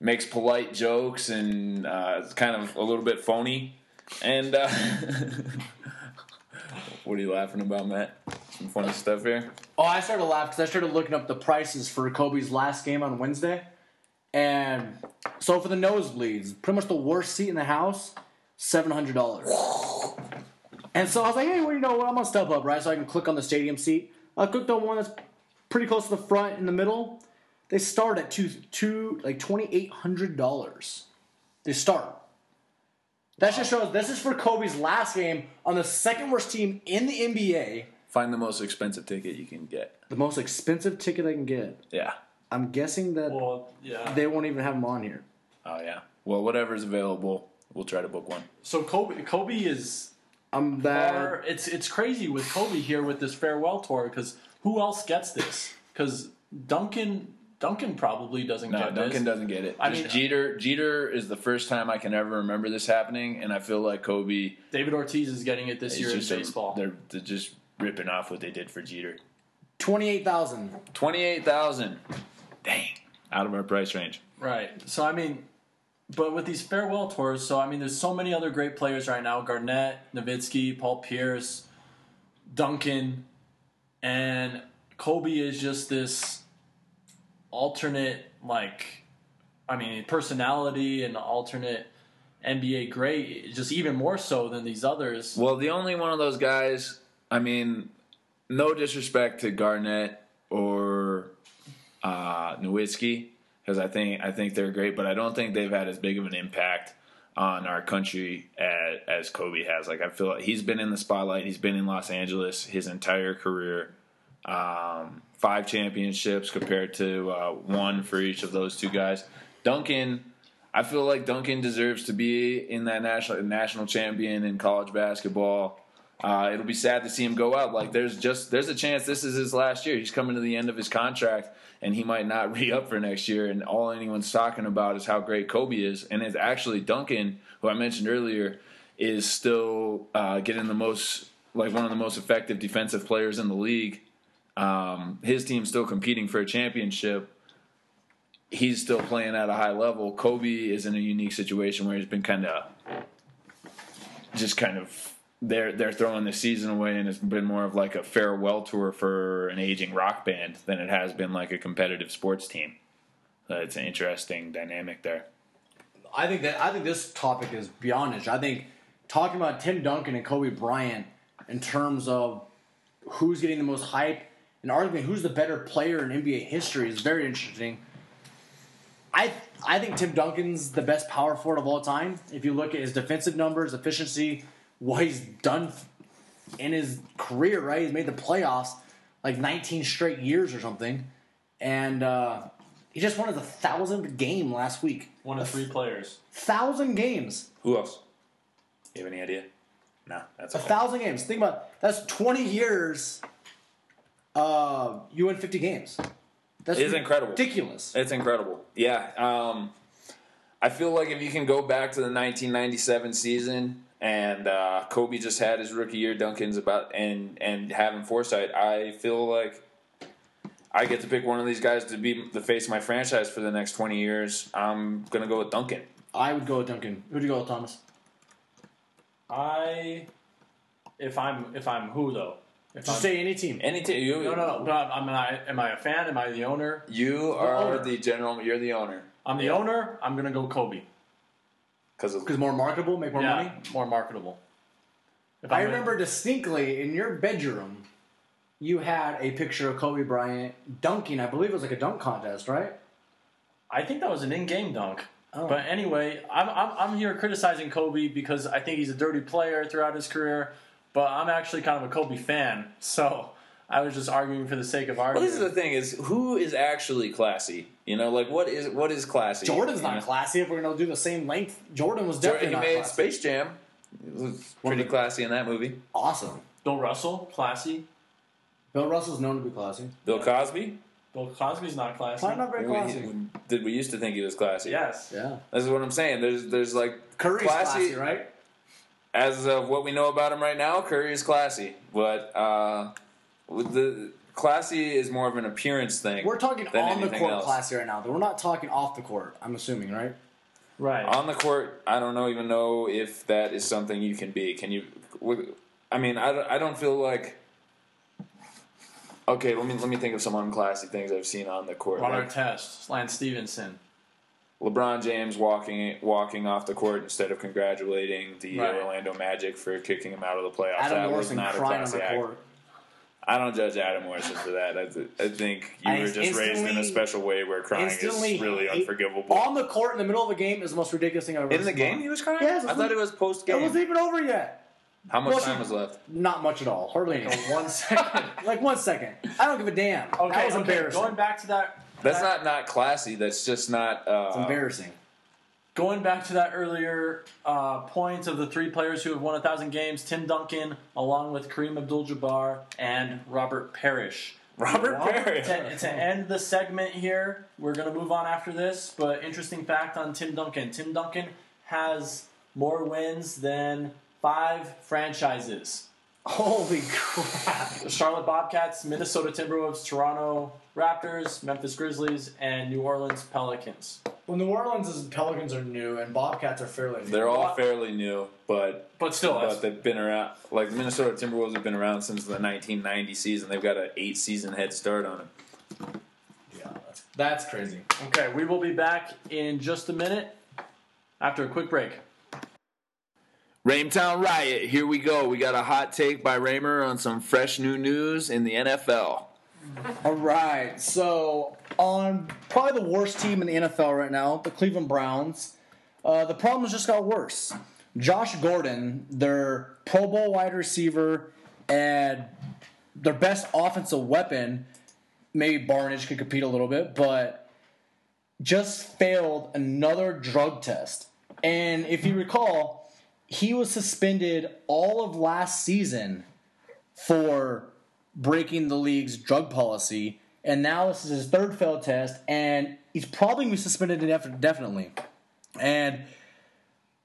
makes polite jokes and uh, it's kind of a little bit phony. And uh, what are you laughing about, Matt? Some funny stuff here. Oh, I started to laugh because I started looking up the prices for Kobe's last game on Wednesday. And so for the nosebleeds, pretty much the worst seat in the house, $700. And so I was like, hey, well, you know what? I'm going to step up, right? So I can click on the stadium seat. I clicked on one that's pretty close to the front in the middle. They start at two, two like $2,800. They start. That just shows this is for Kobe's last game on the second worst team in the NBA. Find the most expensive ticket you can get. The most expensive ticket I can get. Yeah. I'm guessing that well, yeah. they won't even have them on here. Oh yeah. Well, whatever's available, we'll try to book one. So Kobe Kobe is I'm bad. Or it's it's crazy with Kobe here with this farewell tour because who else gets this? Because Duncan Duncan probably doesn't No, get Duncan this. doesn't get it. I Just mean- Jeter. Jeter is the first time I can ever remember this happening, and I feel like Kobe. David Ortiz is getting it this year in just a- baseball. they're, they're just ripping off what they did for Jeter. Twenty-eight thousand. Twenty-eight thousand. Dang. Out of our price range. Right. So I mean, but with these farewell tours, so I mean, there's so many other great players right now: Garnett, Nowitzki, Paul Pierce, Duncan, and Kobe is just this alternate, like, I mean, personality and alternate NBA great, just even more so than these others. Well, the only one of those guys. I mean, no disrespect to Garnett or uh, Nowitzki, because I think I think they're great, but I don't think they've had as big of an impact on our country as, as Kobe has. Like I feel like he's been in the spotlight. He's been in Los Angeles his entire career. Um, five championships compared to uh, one for each of those two guys. Duncan, I feel like Duncan deserves to be in that national national champion in college basketball. Uh, it'll be sad to see him go out. Like there's just there's a chance this is his last year. He's coming to the end of his contract, and he might not re up for next year. And all anyone's talking about is how great Kobe is, and it's actually Duncan, who I mentioned earlier, is still uh, getting the most like one of the most effective defensive players in the league. Um, his team's still competing for a championship he's still playing at a high level. Kobe is in a unique situation where he's been kind of just kind of they're they're throwing the season away, and it's been more of like a farewell tour for an aging rock band than it has been like a competitive sports team. It's an interesting dynamic there. I think that I think this topic is beyond. I think talking about Tim Duncan and Kobe Bryant in terms of who's getting the most hype and arguing who's the better player in NBA history is very interesting. I I think Tim Duncan's the best power forward of all time. If you look at his defensive numbers, efficiency, what he's done in his career, right? He's made the playoffs like 19 straight years or something, and uh, he just won his thousandth game last week. One of three players. Thousand games, Who else? You have any idea? No, that's a okay. thousand games. Think about that's 20 years. Uh, you win 50 games. That's It is incredible. Ridiculous. It's incredible. Yeah. Um, I feel like if you can go back to the 1997 season and uh, Kobe just had his rookie year, Duncan's about and and having foresight, I feel like I get to pick one of these guys to be the face of my franchise for the next 20 years. I'm gonna go with Duncan. I would go with Duncan. Who'd you go with, Thomas? I, if I'm if I'm who though? If Just I'm, say any team. Any t- you, no, no, no. But I'm, am I am I a fan? Am I the owner? You are owner. the general. You're the owner I'm the owner. I'm gonna go Kobe. Because Because more marketable, make more yeah, money. more marketable. If I I'm remember distinctly in your bedroom, you had a picture of Kobe Bryant dunking. I believe it was like a dunk contest, right? I think that was an in-game dunk. Oh. But anyway, I'm, I'm I'm here criticizing Kobe because I think he's a dirty player throughout his career. But I'm actually kind of a Kobe fan, so I was just arguing for the sake of arguing. Well, arguing. this is the thing: is who is actually classy? You know, like what is what is classy? Jordan's not know? classy. If we're gonna do the same length, Jordan was Jordan, definitely he not made classy. Space Jam. It was pretty classy in that movie. Awesome. Bill Russell, classy. Bill Russell's known to be classy. Bill Cosby. Bill Cosby's not classy. Probably not very We, classy. did we used to think he was classy? Yes. Yeah. This is what I'm saying. There's there's like Curry's classy, right? As of what we know about him right now, Curry is classy, but uh, with the classy is more of an appearance thing. We're talking than on the court else. classy right now. We're not talking off the court. I'm assuming, right? Right. On the court, I don't know even know if that is something you can be. Can you? I mean, I, don't- I don't feel like. Okay, let me let me think of some unclassy things I've seen on the court. Ron Like test, Lance Stephenson. LeBron James walking walking off the court instead of congratulating the Right. Orlando Magic for kicking him out of the playoffs. Adam that was Morrison not a on classy the act. court. I don't judge Adam Morrison for that. I, th- I think you I were just raised in a special way where crying is really hate- unforgivable. On the court in the middle of a game is the most ridiculous thing I've ever seen. in the seen. game, he was crying. Yes, I thought it was post game. It wasn't even over yet. How much Well, time was left? Not much at all. Hardly any. One second. like one second. I don't give a damn. Okay, that was okay. embarrassing. Going back to that. That's that- not not classy. That's just not. Uh, It's embarrassing. Going back to that earlier uh, point of the three players who have won a thousand games: Tim Duncan, along with Kareem Abdul-Jabbar and Robert Parish. Robert Parish. To, to end the segment here, we're going to move on after this. But interesting fact on Tim Duncan: Tim Duncan has more wins than five franchises. Holy crap. The Charlotte Bobcats, Minnesota Timberwolves, Toronto Raptors, Memphis Grizzlies, and New Orleans Pelicans. Well, New Orleans' is, Pelicans are new and Bobcats are fairly new. They're all fairly new, but But still, but they've been around. Like Minnesota Timberwolves have been around since the 1990 season. They've got an eight season head start on them. yeah, that's, that's crazy. Okay, we will be back in just a minute after a quick break. Raintown Riot, here we go. We got a hot take by Raymer on some fresh new news in the NFL. All right, so on probably the worst team in the NFL right now, the Cleveland Browns. Uh, the problems just got worse. Josh Gordon, their Pro Bowl wide receiver and their best offensive weapon, maybe Barnidge could compete a little bit, but just failed another drug test. And if you recall, he was suspended all of last season for breaking the league's drug policy. And now this is his third failed test, and he's probably going to be suspended indef- definitely. And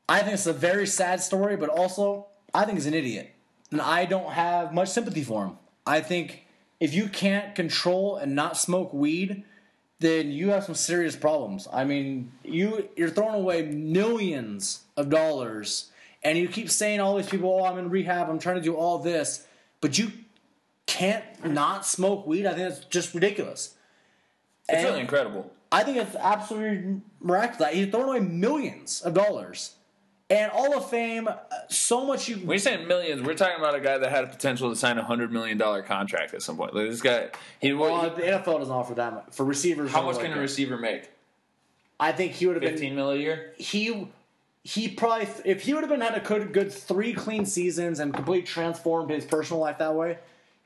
I think it's a very sad story, but also I think he's an idiot. And I don't have much sympathy for him. I think if you can't control and not smoke weed, then you have some serious problems. I mean, you you're throwing away millions of dollars, and you keep saying all these people, "Oh, I'm in rehab. I'm trying to do all this," but you can't not smoke weed. I think that's just ridiculous. It's And really incredible. I think it's absolutely miraculous. He's throwing away millions of dollars, and all of fame. So much you When you're saying millions, we're talking about a guy that had a potential to sign a hundred million dollar contract at some point. Like this guy, he, Well, he- the NFL doesn't offer that much for receivers. how much like can a receiver make? I think he would have been Fifteen mil a year. he he probably if he would have been had a good, good three clean seasons and completely transformed his personal life that way,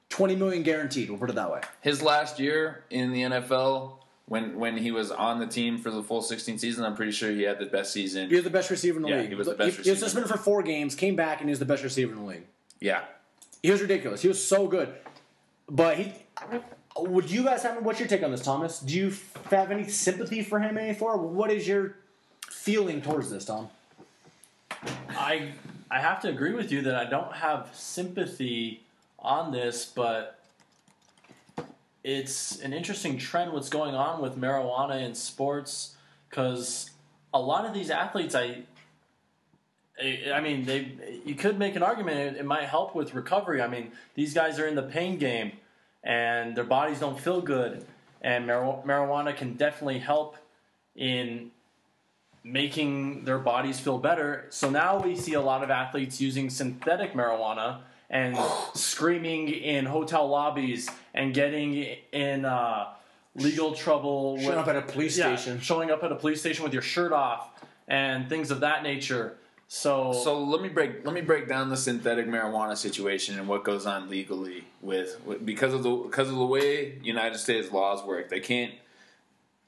twenty million guaranteed. We'll put it that way. His last year in the NFL, when when he was on the team for the full 16 season, I'm pretty sure he had the best season. He was the best receiver in the Yeah, league. he was the best He, he was receiver. suspended for four games, came back, and he was the best receiver in the league. Yeah, He was ridiculous. He was so good. But he. Would you guys have? What's your take on this, Thomas? Do you f- have any sympathy for him any for? What is your feeling towards this, Tom? I I have to agree with you that I don't have sympathy on this, but it's an interesting trend what's going on with marijuana in sports because a lot of these athletes, I. I mean, they. You could make an argument it, might help with recovery. I mean, these guys are in the pain game, and their bodies don't feel good, and mar- marijuana can definitely help in making their bodies feel better. So now we see a lot of athletes using synthetic marijuana and screaming in hotel lobbies and getting in uh, legal trouble. Showing with- up at a police yeah, station. showing up at a police station with your shirt off and things of that nature. So, So let me break let me break down the synthetic marijuana situation and what goes on legally with, with because of the because of the way United States laws work. They can't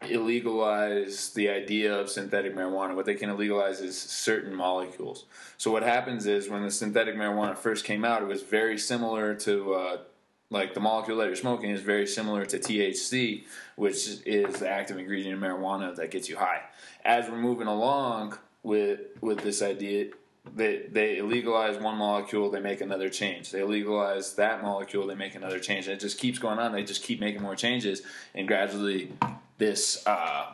illegalize the idea of synthetic marijuana. What they can illegalize is certain molecules. So what happens is when the synthetic marijuana first came out, it was very similar to uh, like the molecule that you're smoking is very similar to THC, which is the active ingredient in marijuana that gets you high. As we're moving along with with this idea, they they legalize one molecule, they make another change. They legalize that molecule, they make another change. And it just keeps going on. They just keep making more changes, and gradually, this uh,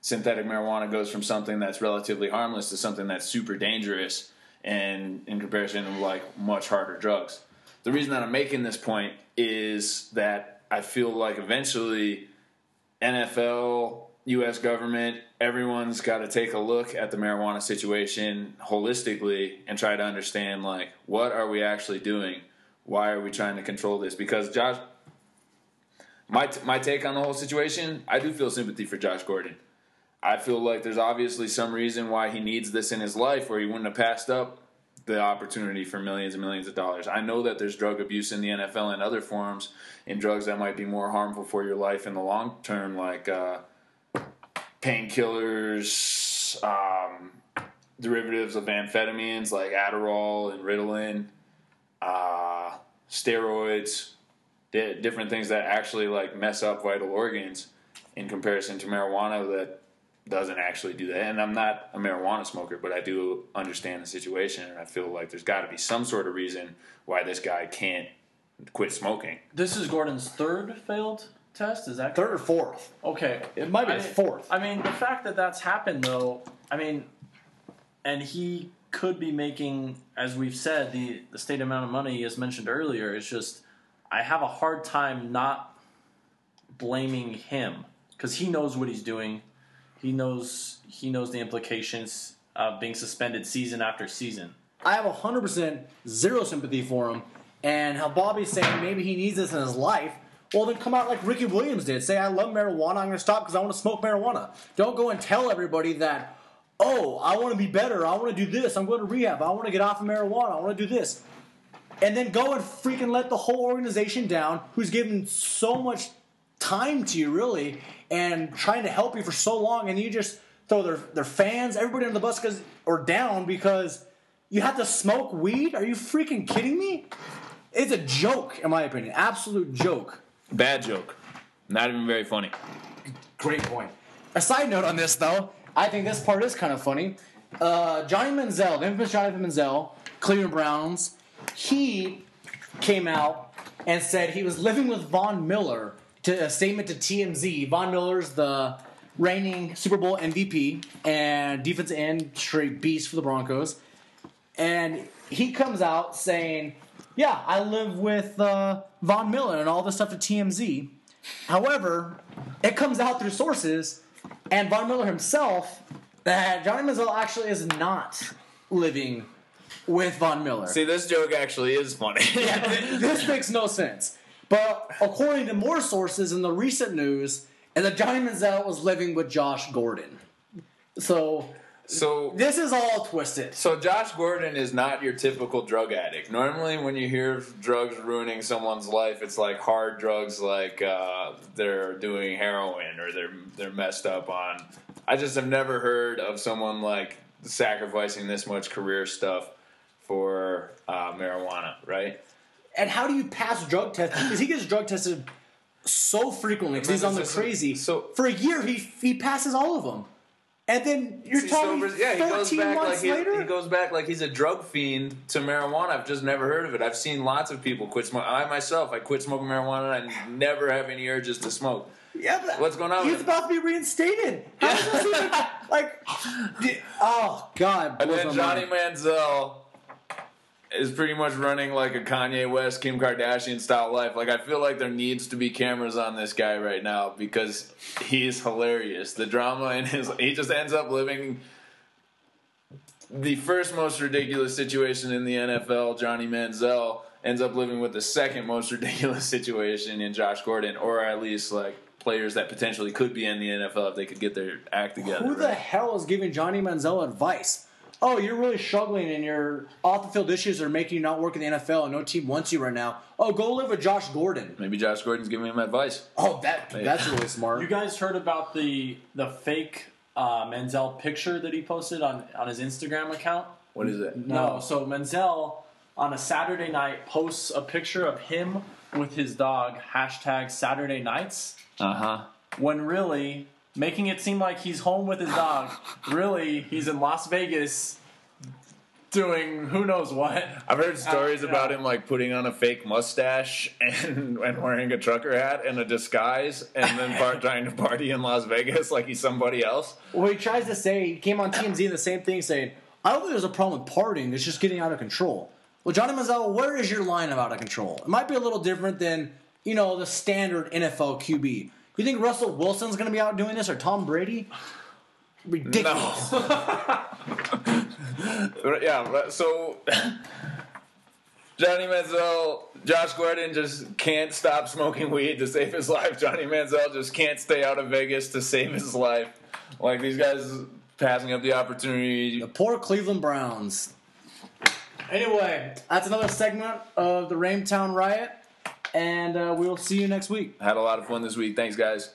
synthetic marijuana goes from something that's relatively harmless to something that's super dangerous, and in comparison to like much harder drugs. The reason that I'm making this point is that I feel like eventually NFL, U.S. government, everyone's got to take a look at the marijuana situation holistically and try to understand like what are we actually doing? Why are we trying to control this? Because Josh, my my take on the whole situation, I do feel sympathy for Josh Gordon. I feel like there's obviously some reason why he needs this in his life, or he wouldn't have passed up the opportunity for millions and millions of dollars. I know that there's drug abuse in the NFL and other forms in drugs that might be more harmful for your life in the long term, like uh, painkillers, um, derivatives of amphetamines like Adderall and Ritalin, uh, steroids, di- different things that actually like mess up vital organs in comparison to marijuana that doesn't actually do that. And I'm not a marijuana smoker, but I do understand the situation, and I feel like there's got to be some sort of reason why this guy can't quit smoking. this is Gordon's third failed test. Is that Third or fourth? Okay, It might be I a mean- fourth. I mean, the fact that that's happened, though, I mean, and he could be making, as we've said, the the state amount of money as mentioned earlier. It's just I have a hard time not blaming him because he knows what he's doing. He knows he knows the implications of being suspended season after season. I have 100% zero sympathy for him. And how Bobby's saying maybe he needs this in his life. Well, then come out like Ricky Williams did. Say, I love marijuana. I'm going to stop because I want to smoke marijuana. Don't go and tell everybody that, oh, I want to be better. I want to do this. I'm going to rehab. I want to get off of marijuana. I want to do this. And then go and freaking let the whole organization down who's given so much time to you really and trying to help you for so long, and you just throw their their fans, everybody on the bus because or down because you have to smoke weed. Are you freaking kidding me? It's a joke, in my opinion, absolute joke. Bad joke. Not even very funny. Great point. A side note on this, though, I think this part is kind of funny. Uh, Johnny Manziel, the infamous Johnny Manziel, Cleveland Browns, he came out and said he was living with Von Miller to a statement to TMZ. Von Miller's the reigning Super Bowl MVP and defensive end straight beast for the Broncos. And he comes out saying, Yeah, I live with uh, Von Miller and all this stuff to TMZ. However, it comes out through sources, and Von Miller himself, that Johnny Manziel actually is not living with Von Miller. See, this joke actually is funny. this makes no sense. But according to more sources in the recent news, and that Johnny Manziel was living with Josh Gordon. So so this is all twisted. So Josh Gordon is not your typical drug addict. Normally, when you hear of drugs ruining someone's life, it's like hard drugs, like uh, they're doing heroin or they're they're messed up on. I just have never heard of someone like sacrificing this much career stuff for uh, marijuana, right? And how do you pass drug tests? Because he gets drug tested so frequently because he's on the crazy. So for a year, he he passes all of them. And then you're talking so, yeah, he goes back like months he, later. he goes back like he's a drug fiend to marijuana. I've just never heard of it. I've seen lots of people quit smoking. I myself, I quit smoking marijuana and I never have any urges to smoke. yeah, but What's going on He's with him? about to be reinstated. How does this even like? Oh God! And then Johnny. Manziel is pretty much running like a Kanye West, Kim Kardashian style life. Like I feel like there needs to be cameras on this guy right now because he's hilarious. The drama in his he just ends up living the first most ridiculous situation in the NFL, Johnny Manziel ends up living with the second most ridiculous situation in Josh Gordon, or at least like players that potentially could be in the NFL if they could get their act together. Who the right? hell is giving Johnny Manziel advice? Oh, you're really struggling and your off the field issues are making you not work in the NFL and no team wants you right now. Oh, go live with Josh Gordon. Maybe Josh Gordon's giving him advice. Oh, that that's really smart. You guys heard about the the fake uh, Manziel picture that he posted on on his Instagram account? What is it? No. So Manziel on a Saturday night posts a picture of him with his dog. Hashtag Saturday nights. Uh huh. When really making it seem like he's home with his dog. really, he's in Las Vegas doing who knows what. I've heard stories Uh, about yeah. him like putting on a fake mustache and, and wearing a trucker hat and a disguise, and then part, trying to party in Las Vegas like he's somebody else. well, he tries to say he came on TMZ the same thing, saying, "I don't think there's a problem with partying. It's just getting out of control." Well, Johnny Manziel, where is your line of out of control? It might be a little different than you know the standard NFL QB. You think Russell Wilson's going to be out doing this or Tom Brady? Ridiculous. yeah, so Johnny Manziel, Josh Gordon just can't stop smoking weed to save his life. Johnny Manziel just can't stay out of Vegas to save his life. Like these guys passing up the opportunity. The poor Cleveland Browns. Anyway, that's another segment of the Raintown Riot, and uh, we'll see you next week. Had a lot of fun this week. Thanks, guys.